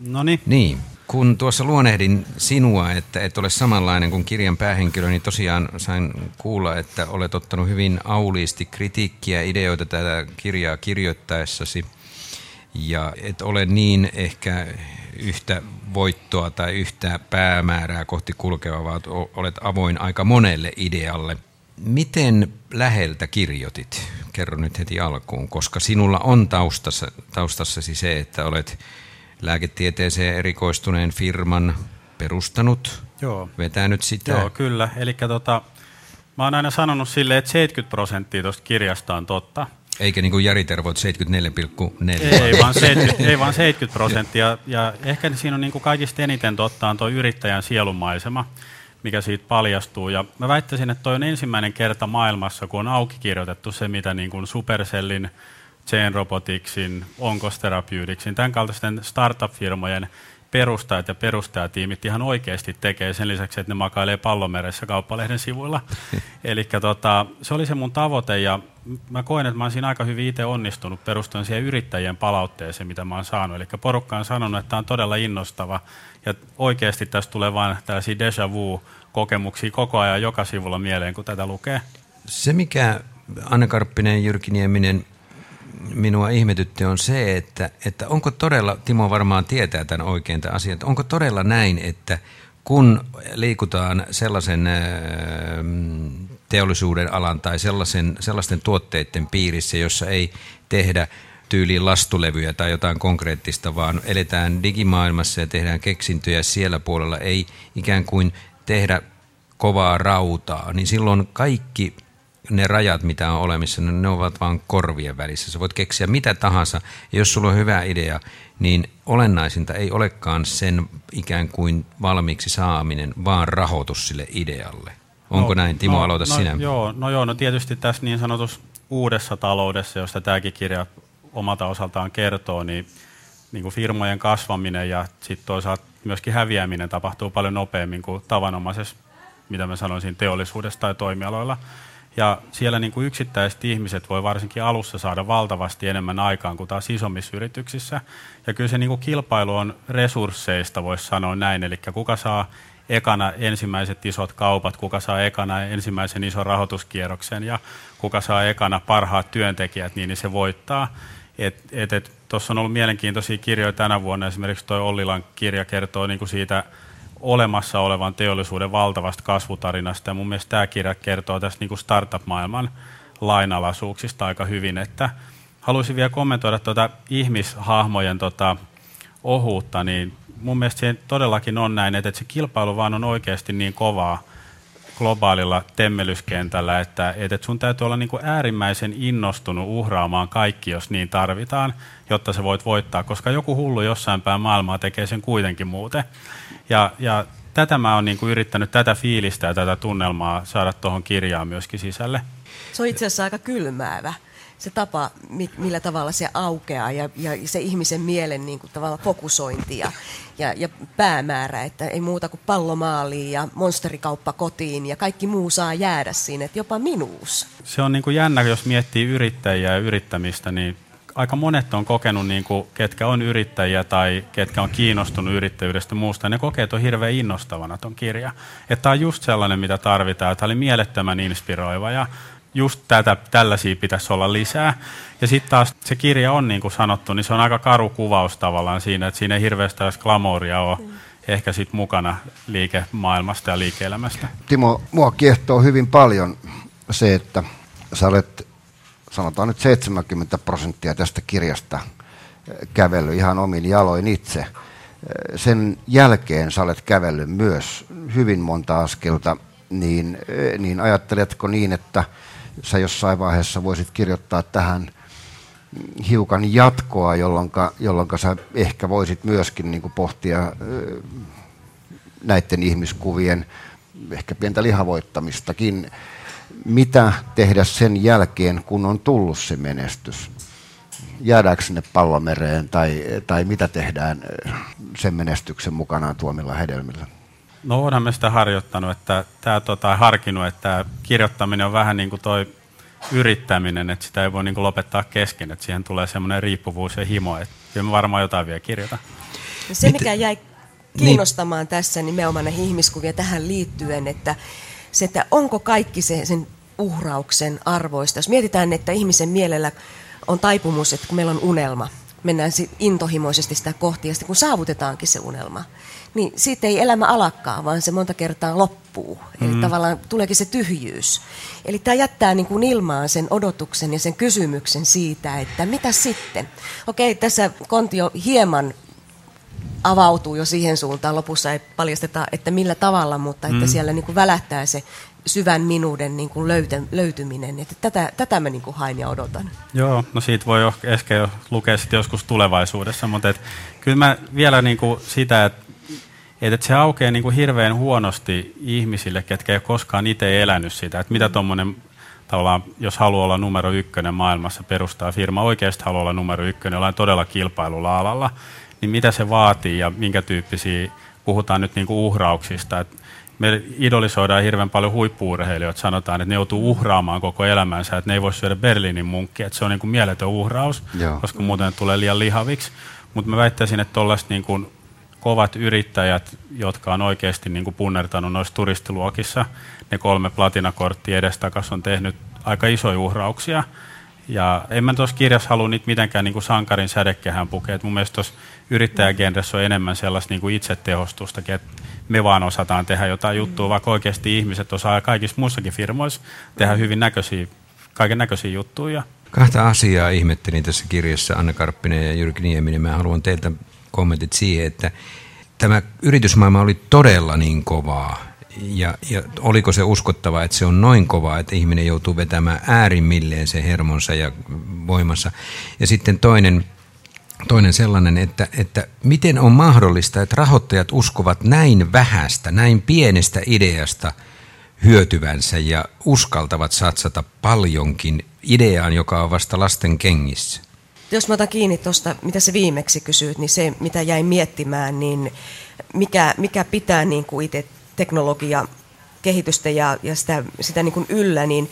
Noniin. Niin, kun tuossa luonehdin sinua, että et ole samanlainen kuin kirjan päähenkilö, niin tosiaan sain kuulla, että olet ottanut hyvin auliisti kritiikkiä, ideoita tätä kirjaa kirjoittaessasi. Ja et ole niin ehkä yhtä voittoa tai yhtä päämäärää kohti kulkeva, vaan olet avoin aika monelle idealle. Miten läheltä kirjoitit? Kerro nyt heti alkuun, koska sinulla on taustassa, taustassasi se, että olet lääketieteeseen erikoistuneen firman perustanut, Joo. vetänyt sitä. Joo, kyllä. Eli tota, mä oon aina sanonut sille, että 70 prosenttia tuosta kirjasta on totta. Eikä niin kuin Jari Tervo, 74,4. Ei, vaan 70, ei vaan 70 prosenttia. Ja ehkä siinä on niin kuin kaikista eniten totta on tuo yrittäjän sielunmaisema, mikä siitä paljastuu. Ja mä väittäisin, että toi on ensimmäinen kerta maailmassa, kun on auki kirjoitettu se, mitä niin kuin Supercellin Chain Roboticsin, Onkos Therapeuticsin, tämän kaltaisten startup-firmojen perustajat ja perustajatiimit ihan oikeasti tekee sen lisäksi, että ne makailee pallomeressä kauppalehden sivuilla. Eli tota, se oli se mun tavoite ja mä koen, että mä oon siinä aika hyvin itse onnistunut perustuen siihen yrittäjien palautteeseen, mitä mä oon saanut. Eli porukka on sanonut, että tämä on todella innostava ja oikeasti tästä tulee vain tällaisia déjà vu-kokemuksia koko ajan joka sivulla mieleen, kun tätä lukee. Se, mikä Anne Karppinen, Jyrki Nieminen minua ihmetytti on se, että, että onko todella, Timo varmaan tietää tämän oikein tämän asian, onko todella näin, että kun liikutaan sellaisen teollisuuden alan tai sellaisen, sellaisten tuotteiden piirissä, jossa ei tehdä tyyliin lastulevyjä tai jotain konkreettista, vaan eletään digimaailmassa ja tehdään keksintöjä siellä puolella, ei ikään kuin tehdä kovaa rautaa, niin silloin kaikki ne rajat, mitä on olemassa, ne, ne ovat vain korvien välissä. Sä voit keksiä mitä tahansa, ja jos sulla on hyvä idea, niin olennaisinta ei olekaan sen ikään kuin valmiiksi saaminen, vaan rahoitus sille idealle. Onko no, näin? Timo, no, aloita no, sinä. Joo, no joo, no tietysti tässä niin sanotussa uudessa taloudessa, josta tämäkin kirja omalta osaltaan kertoo, niin, niin kuin firmojen kasvaminen ja sitten toisaalta myöskin häviäminen tapahtuu paljon nopeammin kuin tavanomaisessa, mitä mä sanoisin, teollisuudessa tai toimialoilla. Ja siellä niin kuin yksittäiset ihmiset voi varsinkin alussa saada valtavasti enemmän aikaan kuin taas isommissa yrityksissä. Ja kyllä se niin kuin kilpailu on resursseista, voisi sanoa näin. Eli kuka saa ekana ensimmäiset isot kaupat, kuka saa ekana ensimmäisen ison rahoituskierroksen ja kuka saa ekana parhaat työntekijät, niin, niin se voittaa. Tuossa on ollut mielenkiintoisia kirjoja tänä vuonna. Esimerkiksi tuo Ollilan kirja kertoo niin kuin siitä olemassa olevan teollisuuden valtavasta kasvutarinasta. Ja mun mielestä tämä kirja kertoo tästä niin kuin startup-maailman lainalaisuuksista aika hyvin. Että haluaisin vielä kommentoida tuota ihmishahmojen tota ohuutta, niin mun mielestä se todellakin on näin, että se kilpailu vaan on oikeasti niin kovaa globaalilla temmelyskentällä, että, että sun täytyy olla niin kuin äärimmäisen innostunut uhraamaan kaikki, jos niin tarvitaan, jotta sä voit voittaa, koska joku hullu jossain päin maailmaa tekee sen kuitenkin muuten. Ja, ja tätä mä oon niin kuin yrittänyt, tätä fiilistä ja tätä tunnelmaa saada tuohon kirjaan myöskin sisälle. Se on itse asiassa aika kylmäävä se tapa, millä tavalla se aukeaa ja, ja se ihmisen mielen niin kuin, tavalla fokusointi ja, ja, ja päämäärä, että ei muuta kuin pallomaaliin ja monsterikauppa kotiin ja kaikki muu saa jäädä siinä, että jopa minuus. Se on niin kuin jännä, jos miettii yrittäjiä ja yrittämistä, niin aika monet on kokenut, niin kuin, ketkä on yrittäjiä tai ketkä on kiinnostunut yrittäjyydestä muusta, ne kokee, että on hirveän innostavana tuon kirja. Että tämä on just sellainen, mitä tarvitaan. Tämä oli mielettömän inspiroiva ja just tätä, tällaisia pitäisi olla lisää. Ja sitten taas se kirja on, niin kuin sanottu, niin se on aika karu kuvaus tavallaan siinä, että siinä ei hirveästi edes glamouria ole mm. ehkä sit mukana liikemaailmasta ja liike-elämästä. Timo, mua kiehtoo hyvin paljon se, että sä olet, sanotaan nyt 70 prosenttia tästä kirjasta kävellyt ihan omin jaloin itse. Sen jälkeen sä olet kävellyt myös hyvin monta askelta, niin, niin ajatteletko niin, että sä jossain vaiheessa voisit kirjoittaa tähän hiukan jatkoa, jolloin, jolloin sä ehkä voisit myöskin niin pohtia näiden ihmiskuvien ehkä pientä lihavoittamistakin. Mitä tehdä sen jälkeen, kun on tullut se menestys? jäädäänkö sinne pallomereen tai, tai mitä tehdään sen menestyksen mukanaan tuomilla hedelmillä? No onhan me sitä harjoittanut, että tämä tota, harkinnut, että kirjoittaminen on vähän niin kuin toi yrittäminen, että sitä ei voi niin kuin lopettaa kesken, että siihen tulee semmoinen riippuvuus ja himo, että kyllä mä varmaan jotain vielä kirjoitan. Se, mikä jäi kiinnostamaan niin. tässä nimenomaan näihin ihmiskuvia tähän liittyen, että, se, että onko kaikki se, sen uhrauksen arvoista. Jos mietitään, että ihmisen mielellä on taipumus, että kun meillä on unelma, mennään intohimoisesti sitä kohti, ja sitten kun saavutetaankin se unelma, niin siitä ei elämä alakkaan, vaan se monta kertaa loppuu. Eli mm-hmm. tavallaan tuleekin se tyhjyys. Eli tämä jättää niin kuin ilmaan sen odotuksen ja sen kysymyksen siitä, että mitä sitten? Okei, tässä Kontio hieman avautuu jo siihen suuntaan. Lopussa ei paljasteta, että millä tavalla, mutta että mm. siellä niin kuin välähtää se syvän minuuden niin kuin löytä, löytyminen. Että tätä, tätä mä niin kuin hain ja odotan. Joo, no siitä voi ehkä jo lukea sitten joskus tulevaisuudessa, mutta et, kyllä mä vielä niin kuin sitä, että et, se aukeaa niin kuin hirveän huonosti ihmisille, ketkä ei koskaan itse elänyt sitä, että mitä tuommoinen tavallaan, jos haluaa olla numero ykkönen maailmassa, perustaa firma, oikeasti haluaa olla numero ykkönen jollain todella kilpailulla alalla, niin mitä se vaatii ja minkä tyyppisiä, puhutaan nyt niin kuin uhrauksista, että me idolisoidaan hirveän paljon huippuurheilijoita, sanotaan, että ne joutuu uhraamaan koko elämänsä, että ne ei voi syödä Berliinin munkkia, että se on niin kuin mieletön uhraus, Joo. koska muuten tulee liian lihaviksi. Mutta mä väittäisin, että tuollaiset niin kuin kovat yrittäjät, jotka on oikeasti niin kuin punnertanut noissa turistiluokissa, ne kolme platinakorttia edestakas on tehnyt aika isoja uhrauksia. Ja en mä tuossa kirjassa halua niitä mitenkään niin kuin sankarin sädekehään pukea. Et mun mielestä tuossa yrittäjägenressä on enemmän sellaista niin kuin itsetehostustakin, että me vaan osataan tehdä jotain juttua, vaikka oikeasti ihmiset osaa kaikissa muissakin firmoissa tehdä hyvin näköisiä, kaiken näköisiä juttuja. Kahta asiaa ihmettelin tässä kirjassa, Anna Karppinen ja Jyrki Nieminen. Mä haluan teiltä kommentit siihen, että tämä yritysmaailma oli todella niin kovaa. Ja, ja oliko se uskottava, että se on noin kovaa, että ihminen joutuu vetämään äärimmilleen se hermonsa ja voimassa. Ja sitten toinen, toinen sellainen, että, että miten on mahdollista, että rahoittajat uskovat näin vähästä, näin pienestä ideasta hyötyvänsä ja uskaltavat satsata paljonkin ideaan, joka on vasta lasten kengissä? Jos mä otan kiinni tuosta, mitä se viimeksi kysyit, niin se, mitä jäin miettimään, niin mikä, mikä pitää niin kuin itse teknologia kehitystä ja, ja sitä, sitä niin kuin yllä, niin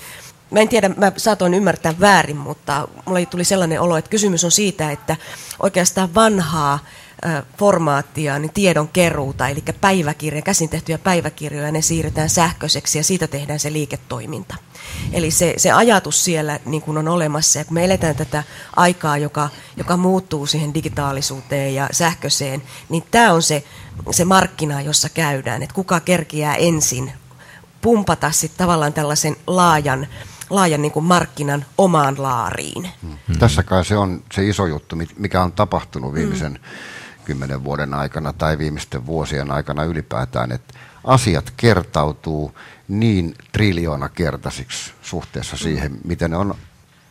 mä en tiedä, mä saatoin ymmärtää väärin, mutta mulle tuli sellainen olo, että kysymys on siitä, että oikeastaan vanhaa formaattia, niin tiedon keruuta, eli päiväkirja, käsin tehtyjä päiväkirjoja, ne siirretään sähköiseksi ja siitä tehdään se liiketoiminta. Eli se, se ajatus siellä niin kuin on olemassa, ja kun me eletään tätä aikaa, joka, joka muuttuu siihen digitaalisuuteen ja sähköiseen, niin tämä on se, se markkina, jossa käydään, että kuka kerkiää ensin pumpata sitten tavallaan tällaisen laajan, laajan niin kuin markkinan omaan laariin. Hmm. Tässä kai se on se iso juttu, mikä on tapahtunut viimeisen hmm. kymmenen vuoden aikana tai viimeisten vuosien aikana ylipäätään, että asiat kertautuu niin triljoona kertaisiksi suhteessa siihen, miten ne on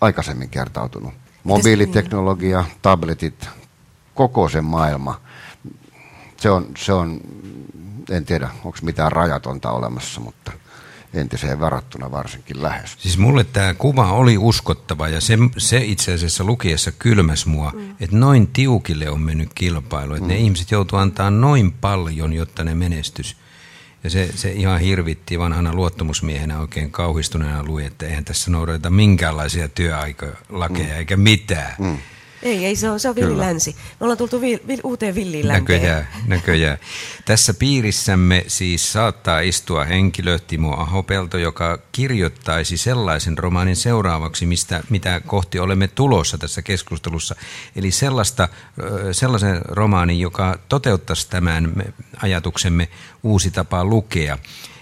aikaisemmin kertautunut. Mobiiliteknologia, tabletit, koko se maailma, se on, se on en tiedä, onko mitään rajatonta olemassa, mutta entiseen varattuna varsinkin lähes. Siis mulle tämä kuva oli uskottava ja se, se itse asiassa lukiessa kylmäs mua, mm. että noin tiukille on mennyt kilpailu, että mm. ne ihmiset joutuu antaa noin paljon, jotta ne menestys. Ja se, se ihan hirvitti vanhana luottamusmiehenä oikein kauhistuneena lui, että eihän tässä noudateta minkäänlaisia työaikalakeja mm. eikä mitään. Mm. Ei, ei se on, se on villi länsi. Me ollaan tultu vi, vi, uuteen villiin Näköjään, näköjään. Tässä piirissämme siis saattaa istua henkilö Timo Ahopelto, joka kirjoittaisi sellaisen romaanin seuraavaksi, mistä, mitä kohti olemme tulossa tässä keskustelussa. Eli sellaista, sellaisen romaanin, joka toteuttaisi tämän ajatuksemme uusi tapa lukea.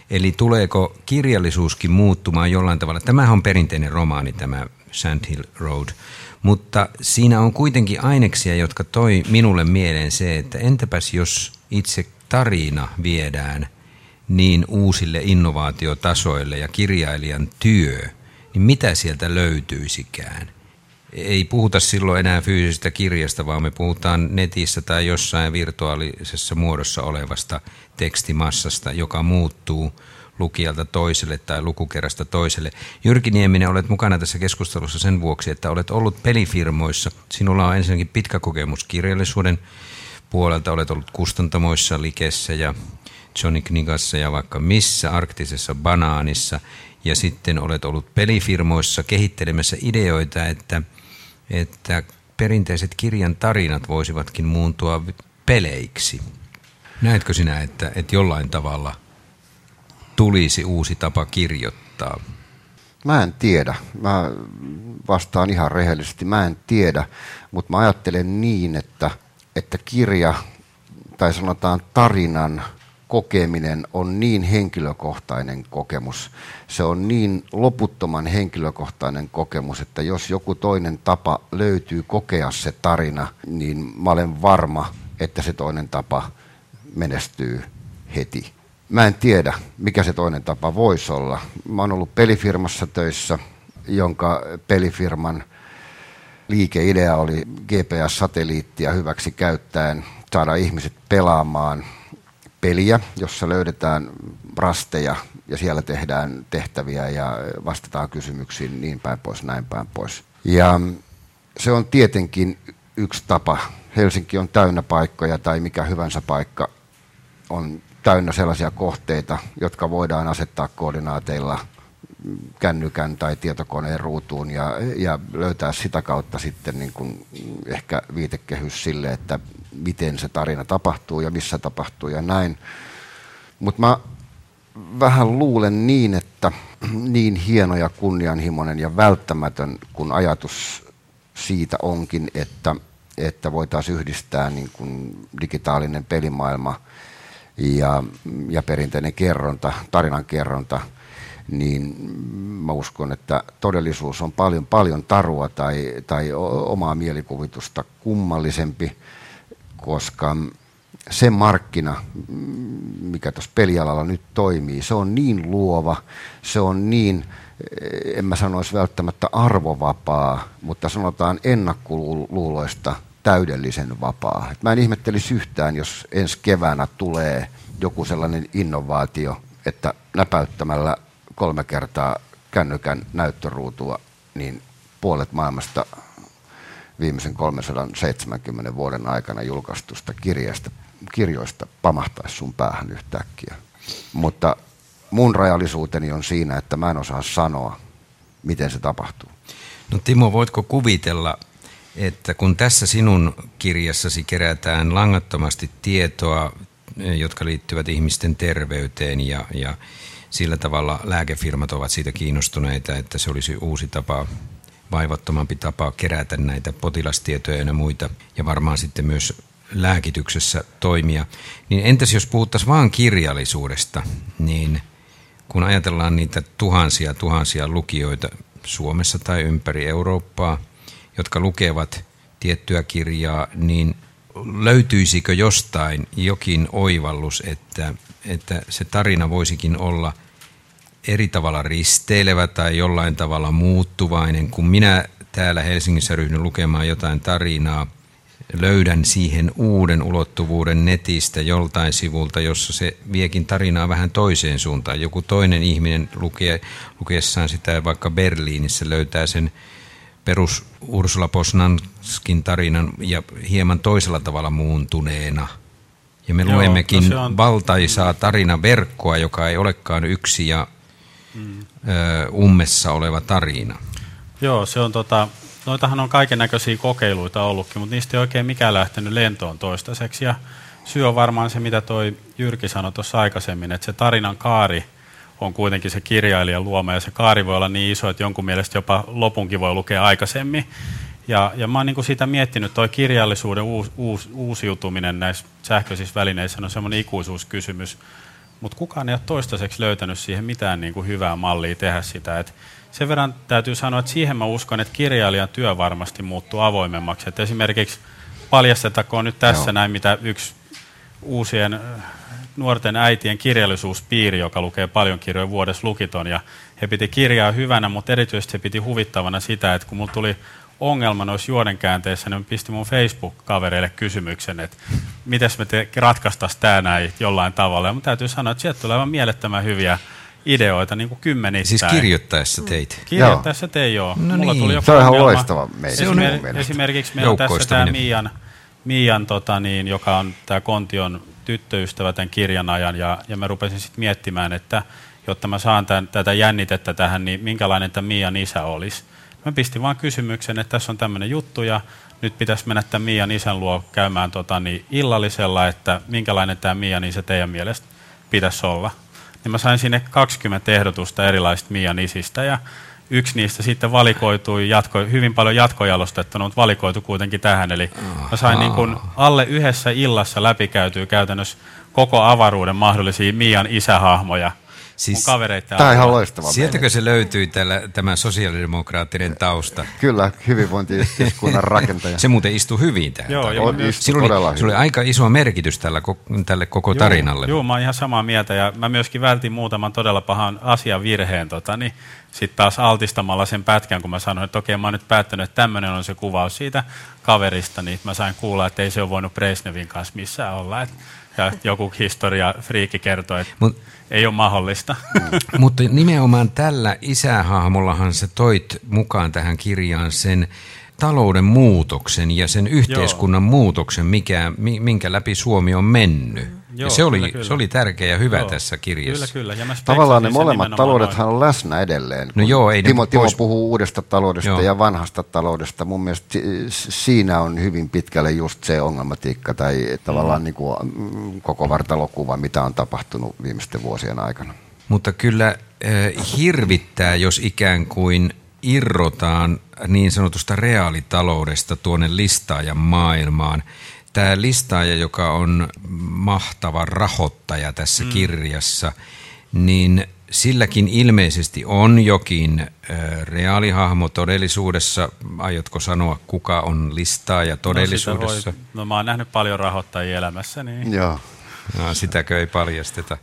Eli tuleeko kirjallisuuskin muuttumaan jollain tavalla? Tämähän on perinteinen romaani, tämä Sandhill Road – mutta siinä on kuitenkin aineksia, jotka toi minulle mieleen se, että entäpäs jos itse tarina viedään niin uusille innovaatiotasoille ja kirjailijan työ, niin mitä sieltä löytyisikään? Ei puhuta silloin enää fyysisestä kirjasta, vaan me puhutaan netissä tai jossain virtuaalisessa muodossa olevasta tekstimassasta, joka muuttuu lukijalta toiselle tai lukukerrasta toiselle. Jyrki Nieminen, olet mukana tässä keskustelussa sen vuoksi, että olet ollut pelifirmoissa. Sinulla on ensinnäkin pitkä kokemus kirjallisuuden puolelta. Olet ollut kustantamoissa, Likessä ja Johnny Knigassa ja vaikka missä, arktisessa banaanissa. Ja sitten olet ollut pelifirmoissa kehittelemässä ideoita, että, että perinteiset kirjan tarinat voisivatkin muuntua peleiksi. Näetkö sinä, että, että jollain tavalla tulisi uusi tapa kirjoittaa? Mä en tiedä. Mä vastaan ihan rehellisesti. Mä en tiedä, mutta mä ajattelen niin, että, että kirja tai sanotaan tarinan kokeminen on niin henkilökohtainen kokemus. Se on niin loputtoman henkilökohtainen kokemus, että jos joku toinen tapa löytyy kokea se tarina, niin mä olen varma, että se toinen tapa menestyy heti. Mä en tiedä, mikä se toinen tapa voisi olla. Mä oon ollut pelifirmassa töissä, jonka pelifirman liikeidea oli GPS-satelliittia hyväksi käyttäen saada ihmiset pelaamaan peliä, jossa löydetään rasteja ja siellä tehdään tehtäviä ja vastataan kysymyksiin niin päin pois, näin päin pois. Ja se on tietenkin yksi tapa. Helsinki on täynnä paikkoja tai mikä hyvänsä paikka on täynnä sellaisia kohteita, jotka voidaan asettaa koordinaateilla kännykän tai tietokoneen ruutuun ja, ja löytää sitä kautta sitten niin kuin ehkä viitekehys sille, että miten se tarina tapahtuu ja missä tapahtuu ja näin. Mutta mä vähän luulen niin, että niin hieno ja kunnianhimoinen ja välttämätön kun ajatus siitä onkin, että, että voitaisiin yhdistää niin kuin digitaalinen pelimaailma ja, ja perinteinen kerronta, tarinan kerronta, niin mä uskon, että todellisuus on paljon, paljon tarua tai, tai omaa mielikuvitusta kummallisempi koska se markkina, mikä tuossa pelialalla nyt toimii, se on niin luova, se on niin, en mä sanoisi välttämättä arvovapaa, mutta sanotaan ennakkoluuloista täydellisen vapaa. Mä en ihmettelisi yhtään, jos ensi keväänä tulee joku sellainen innovaatio, että näpäyttämällä kolme kertaa kännykän näyttöruutua, niin puolet maailmasta viimeisen 370 vuoden aikana julkaistusta kirjasta, kirjoista pamahtaisi sun päähän yhtäkkiä. Mutta mun rajallisuuteni on siinä, että mä en osaa sanoa, miten se tapahtuu. No Timo, voitko kuvitella, että kun tässä sinun kirjassasi kerätään langattomasti tietoa, jotka liittyvät ihmisten terveyteen ja, ja sillä tavalla lääkefirmat ovat siitä kiinnostuneita, että se olisi uusi tapa vaivattomampi tapa kerätä näitä potilastietoja ja muita ja varmaan sitten myös lääkityksessä toimia. Niin entäs jos puhuttaisiin vain kirjallisuudesta, niin kun ajatellaan niitä tuhansia tuhansia lukijoita Suomessa tai ympäri Eurooppaa, jotka lukevat tiettyä kirjaa, niin löytyisikö jostain jokin oivallus, että, että se tarina voisikin olla – eri tavalla risteilevä tai jollain tavalla muuttuvainen. Kun minä täällä Helsingissä ryhdyn lukemaan jotain tarinaa, löydän siihen uuden ulottuvuuden netistä joltain sivulta, jossa se viekin tarinaa vähän toiseen suuntaan. Joku toinen ihminen lukee, lukeessaan sitä vaikka Berliinissä löytää sen perus Ursula Posnanskin tarinan ja hieman toisella tavalla muuntuneena. Ja me Joo, luemmekin no on... valtaisaa tarinaverkkoa, joka ei olekaan yksi ja mm. ummessa oleva tarina. Joo, se on tota, noitahan on kaiken näköisiä kokeiluita ollutkin, mutta niistä ei oikein mikään lähtenyt lentoon toistaiseksi. Ja syy on varmaan se, mitä toi Jyrki sanoi tuossa aikaisemmin, että se tarinan kaari on kuitenkin se kirjailijan luoma, ja se kaari voi olla niin iso, että jonkun mielestä jopa lopunkin voi lukea aikaisemmin. Ja, ja mä oon niin sitä miettinyt, toi kirjallisuuden uus, uus, uusiutuminen näissä sähköisissä välineissä on semmoinen ikuisuuskysymys, mutta kukaan ei ole toistaiseksi löytänyt siihen mitään niin kuin hyvää mallia tehdä sitä. Et sen verran täytyy sanoa, että siihen mä uskon, että kirjailijan työ varmasti muuttuu avoimemmaksi. Et esimerkiksi paljastetakoon nyt tässä Joo. näin, mitä yksi uusien nuorten äitien kirjallisuuspiiri, joka lukee paljon kirjoja vuodessa lukiton, ja he piti kirjaa hyvänä, mutta erityisesti he piti huvittavana sitä, että kun mulla tuli ongelma noissa juonenkäänteissä, niin pistin mun Facebook-kavereille kysymyksen, että miten me te ratkaistaisiin tämä näin jollain tavalla. Ja mun täytyy sanoa, että sieltä tulee aivan mielettömän hyviä ideoita niin kuin kymmenittäin. Siis kirjoittaessa teit? Kirjoittaessa tein joo. No Mulla niin. tuli joku se on ihan loistava meidän se on Esimerk, Esimerkiksi meillä on tässä tämä Mian, Mian tota niin, joka on tämä Kontion tyttöystävä tämän kirjan ajan, ja, ja mä rupesin sitten miettimään, että jotta mä saan tämän, tätä jännitettä tähän, niin minkälainen tämä Mian isä olisi. Mä pistin vaan kysymyksen, että tässä on tämmöinen juttu, ja nyt pitäisi mennä tämän Mian isän luo käymään tota, niin illallisella, että minkälainen tämä Mian isä teidän mielestä pitäisi olla. Niin mä sain sinne 20 ehdotusta erilaisista Mian isistä, ja yksi niistä sitten valikoitui, jatko, hyvin paljon jatkojalostettuna, mutta valikoitu kuitenkin tähän. Eli mä sain niin kuin alle yhdessä illassa läpikäytyy käytännössä koko avaruuden mahdollisia Mian isähahmoja siis, mun kavereita. Tämä on ihan loistava. Sieltäkö se löytyi tällä, tämä sosiaalidemokraattinen tausta? Kyllä, hyvinvointiyhteiskunnan rakentaja. se muuten istui hyvin tähän. Joo, joo, sillä, oli, sillä oli aika iso merkitys tällä, tälle koko tarinalle. Joo, mä oon ihan samaa mieltä ja mä myöskin vältin muutaman todella pahan asian virheen. Tota, niin sitten taas altistamalla sen pätkän, kun mä sanoin, että okei, mä oon nyt päättänyt, että tämmöinen on se kuvaus siitä kaverista, niin mä sain kuulla, että ei se ole voinut Brezhnevin kanssa missään olla. Et, ja joku historia friikki kertoi, että Mut, ei ole mahdollista. Mutta nimenomaan tällä isähahmollahan se toit mukaan tähän kirjaan sen talouden muutoksen ja sen yhteiskunnan Joo. muutoksen, mikä, minkä läpi Suomi on mennyt. Joo, ja se, oli, kyllä, kyllä. se oli tärkeä ja hyvä joo, tässä kirjassa. Kyllä, kyllä. Ja Tavallaan ne molemmat taloudethan on läsnä edelleen. No joo, ei Timo, Timo pois... puhuu uudesta taloudesta joo. ja vanhasta taloudesta. Mun mielestä siinä on hyvin pitkälle just se ongelmatiikka tai tavallaan mm. niin kuin mm, koko vartalokuva, mitä on tapahtunut viimeisten vuosien aikana. Mutta kyllä äh, hirvittää, jos ikään kuin irrotaan niin sanotusta reaalitaloudesta tuonne listaajan maailmaan – tämä listaaja, joka on mahtava rahoittaja tässä mm. kirjassa, niin silläkin ilmeisesti on jokin reaalihahmo todellisuudessa. Aiotko sanoa, kuka on listaaja todellisuudessa? No, voi, no mä oon nähnyt paljon rahoittajia elämässä. Niin... Joo. No, sitäkö ei paljasteta.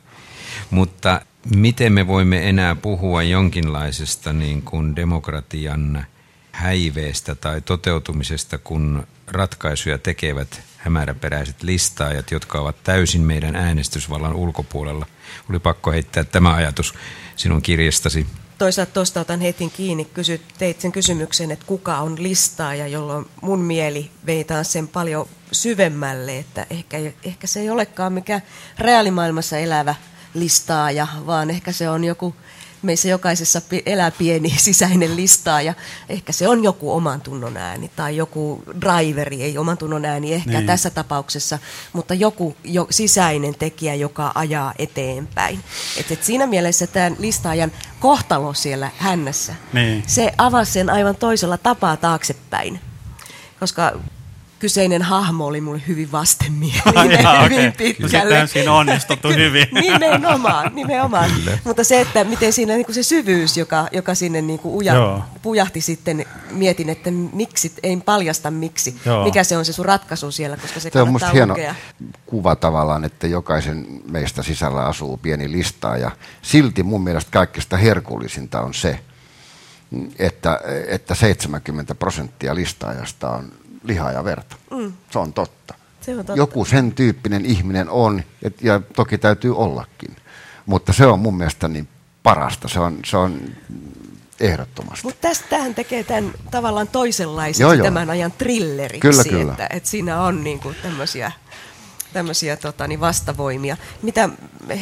Mutta miten me voimme enää puhua jonkinlaisesta niin kuin demokratian häiveestä tai toteutumisesta, kun ratkaisuja tekevät hämäräperäiset listaajat, jotka ovat täysin meidän äänestysvallan ulkopuolella. Oli pakko heittää tämä ajatus sinun kirjastasi. Toisaalta tuosta otan heti kiinni, kysyt, teit sen kysymyksen, että kuka on listaaja, jolloin mun mieli veitaan sen paljon syvemmälle, että ehkä, ehkä se ei olekaan mikä reaalimaailmassa elävä listaaja, vaan ehkä se on joku meissä jokaisessa elää pieni sisäinen listaa ja ehkä se on joku oman tunnon ääni tai joku driveri, ei oman tunnon ääni ehkä niin. tässä tapauksessa, mutta joku jo, sisäinen tekijä, joka ajaa eteenpäin. Et, et siinä mielessä tämän listaajan kohtalo siellä hännässä, niin. se avasi sen aivan toisella tapaa taaksepäin. Koska kyseinen hahmo oli mulle hyvin vastenmielinen ah, hyvin okay. pitkälle. No siinä onnistuttu hyvin. nimenomaan, nimenomaan. Mutta se, että miten siinä niin kuin se syvyys, joka, joka sinne niin kuin uja, pujahti sitten, mietin, että miksi, ei paljasta miksi, Joo. mikä se on se sun ratkaisu siellä, koska se, se on musta hieno kuva tavallaan, että jokaisen meistä sisällä asuu pieni listaa ja silti mun mielestä kaikista herkullisinta on se, että, että 70 prosenttia listaajasta on lihaa ja verta. Mm. Se on totta. Se on totta. Joku sen tyyppinen ihminen on, ja, ja toki täytyy ollakin. Mutta se on mun mielestä niin parasta. Se on, se on ehdottomasti. Mutta tähän tekee tämän tavallaan toisenlaisen joo, joo. tämän ajan thrilleriksi. Kyllä, kyllä. Että, että siinä on niinku tämmöisiä tämmöisiä tota, niin vastavoimia. Mitä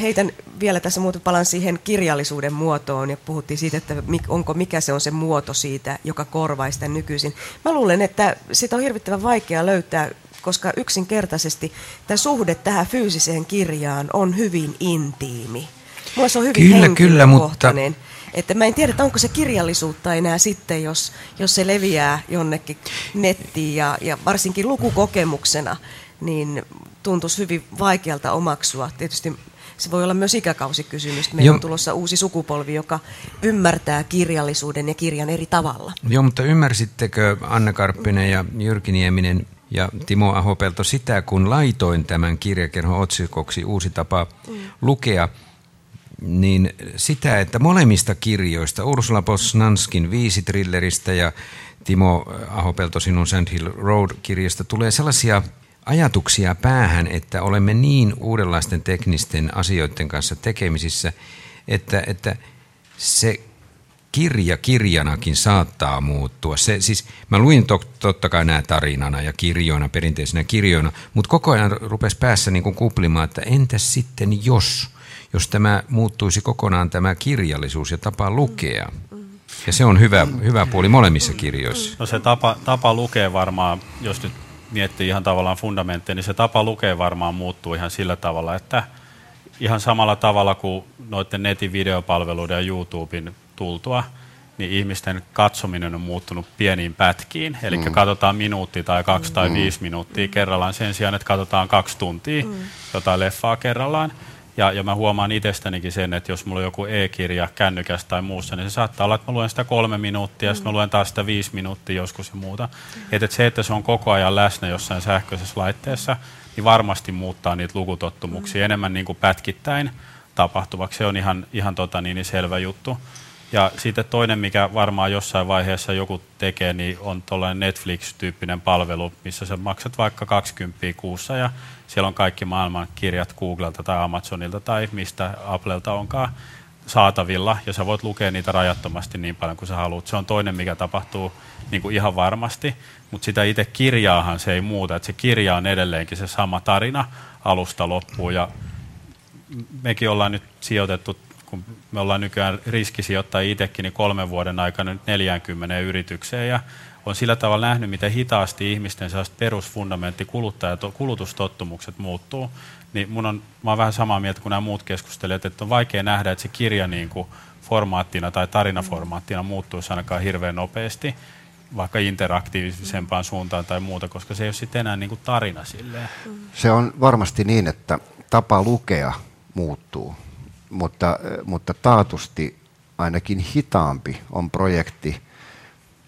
heitän vielä tässä muuten palan siihen kirjallisuuden muotoon ja puhuttiin siitä, että onko mikä se on se muoto siitä, joka korvaa sitä nykyisin. Mä luulen, että sitä on hirvittävän vaikea löytää, koska yksinkertaisesti tämä suhde tähän fyysiseen kirjaan on hyvin intiimi. Mulla se on hyvin kyllä, kyllä, mutta... Että mä en tiedä, että onko se kirjallisuutta enää sitten, jos, jos se leviää jonnekin nettiin ja, ja varsinkin lukukokemuksena, niin tuntuisi hyvin vaikealta omaksua. Tietysti se voi olla myös ikäkausikysymys. Meillä on tulossa uusi sukupolvi, joka ymmärtää kirjallisuuden ja kirjan eri tavalla. Joo, mutta ymmärsittekö Anne Karppinen ja Jyrki Nieminen ja Timo Ahopelto sitä, kun laitoin tämän kirjakerhon otsikoksi Uusi tapa mm. lukea, niin sitä, että molemmista kirjoista, Ursula Posnanskin viisi trilleristä ja Timo Ahopelto sinun Sand Hill Road-kirjasta tulee sellaisia ajatuksia päähän, että olemme niin uudenlaisten teknisten asioiden kanssa tekemisissä, että, että se kirja kirjanakin saattaa muuttua. Se, siis, mä luin to, totta kai nämä tarinana ja kirjoina, perinteisenä kirjoina, mutta koko ajan rupesi päässä niin kuin kuplimaan, että entäs sitten jos, jos tämä muuttuisi kokonaan tämä kirjallisuus ja tapa lukea. Ja se on hyvä, hyvä puoli molemmissa kirjoissa. No se tapa, tapa lukea varmaan, jos nyt miettii ihan tavallaan fundamentteja, niin se tapa lukea varmaan muuttuu ihan sillä tavalla, että ihan samalla tavalla kuin noiden netin videopalveluiden ja YouTuben tultua, niin ihmisten katsominen on muuttunut pieniin pätkiin. Eli mm. katsotaan minuutti tai kaksi mm. tai viisi minuuttia kerrallaan sen sijaan, että katsotaan kaksi tuntia mm. jotain leffaa kerrallaan. Ja, ja mä huomaan itsestänikin sen, että jos mulla on joku e-kirja kännykästä tai muussa, niin se saattaa olla, että mä luen sitä kolme minuuttia, mm. ja sitten mä luen taas sitä viisi minuuttia joskus ja muuta. Mm. Että et se, että se on koko ajan läsnä jossain sähköisessä laitteessa, niin varmasti muuttaa niitä lukutottumuksia mm. enemmän niin kuin pätkittäin tapahtuvaksi. Se on ihan, ihan tota niin, niin selvä juttu. Ja sitten toinen, mikä varmaan jossain vaiheessa joku tekee, niin on tuollainen Netflix-tyyppinen palvelu, missä sä maksat vaikka 20 kuussa ja siellä on kaikki maailman kirjat Googlelta tai Amazonilta tai mistä Applelta onkaan saatavilla. Ja sä voit lukea niitä rajattomasti niin paljon kuin sä haluat. Se on toinen, mikä tapahtuu niin kuin ihan varmasti, mutta sitä itse kirjaahan se ei muuta, että se kirja on edelleenkin se sama tarina alusta loppuun. Ja mekin ollaan nyt sijoitettu kun me ollaan nykyään riskisijoittajia itsekin, niin kolmen vuoden aikana nyt 40 yritykseen. Ja on sillä tavalla nähnyt, miten hitaasti ihmisten perusfundamentti kuluttaja, kulutustottumukset muuttuu, niin mun on, mä oon vähän samaa mieltä kuin nämä muut keskustelijat, että on vaikea nähdä, että se kirja niin kuin formaattina tai tarinaformaattina muuttuisi ainakaan hirveän nopeasti, vaikka interaktiivisempaan suuntaan tai muuta, koska se ei ole sitten enää niin kuin tarina silleen. Se on varmasti niin, että tapa lukea muuttuu mutta, mutta taatusti ainakin hitaampi on projekti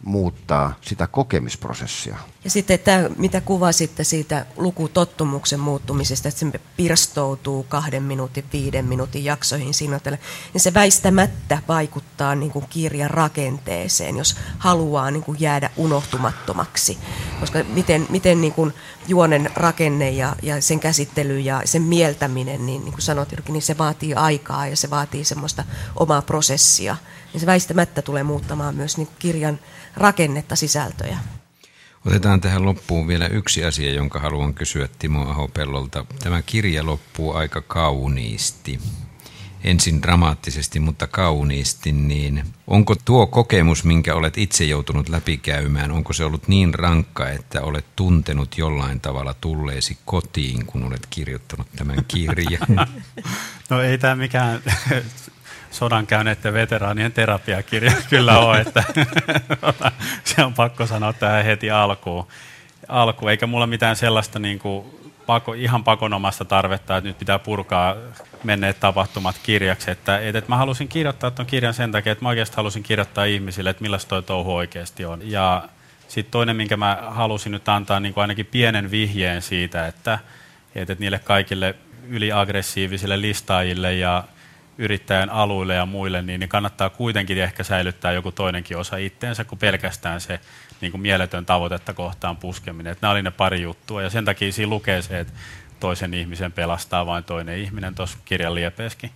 muuttaa sitä kokemisprosessia. Ja sitten tämä, mitä kuvasitte siitä lukutottumuksen muuttumisesta, että se pirstoutuu kahden minuutin, viiden minuutin jaksoihin sinotelle, niin se väistämättä vaikuttaa niin kuin kirjan rakenteeseen, jos haluaa niin kuin jäädä unohtumattomaksi. Koska miten, miten niin kuin juonen rakenne ja, ja sen käsittely ja sen mieltäminen, niin, niin kuin sanot niin se vaatii aikaa ja se vaatii semmoista omaa prosessia. Niin se väistämättä tulee muuttamaan myös niin kirjan rakennetta, sisältöjä. Otetaan tähän loppuun vielä yksi asia, jonka haluan kysyä Timo Ahopellolta. Tämä kirja loppuu aika kauniisti. Ensin dramaattisesti, mutta kauniisti, niin onko tuo kokemus, minkä olet itse joutunut läpikäymään, onko se ollut niin rankka, että olet tuntenut jollain tavalla tulleesi kotiin, kun olet kirjoittanut tämän kirjan? No ei tämä mikään sodan käyneiden veteraanien terapiakirja kyllä ole, että se on pakko sanoa tähän heti alkuun. Alku, eikä mulla mitään sellaista niin kuin pako, ihan pakonomasta tarvetta, että nyt pitää purkaa menneet tapahtumat kirjaksi. Että, että mä halusin kirjoittaa tuon kirjan sen takia, että mä oikeasti halusin kirjoittaa ihmisille, että millaista toi touhu oikeasti on. Ja sitten toinen, minkä mä halusin nyt antaa niin kuin ainakin pienen vihjeen siitä, että, että niille kaikille yliaggressiivisille listaajille ja yrittäjän aluille ja muille, niin, niin kannattaa kuitenkin ehkä säilyttää joku toinenkin osa itteensä kuin pelkästään se niin kuin mieletön tavoitetta kohtaan puskeminen. Että nämä oli ne pari juttua ja sen takia siinä lukee se, että toisen ihmisen pelastaa vain toinen ihminen tuossa kirjan liepeeskin.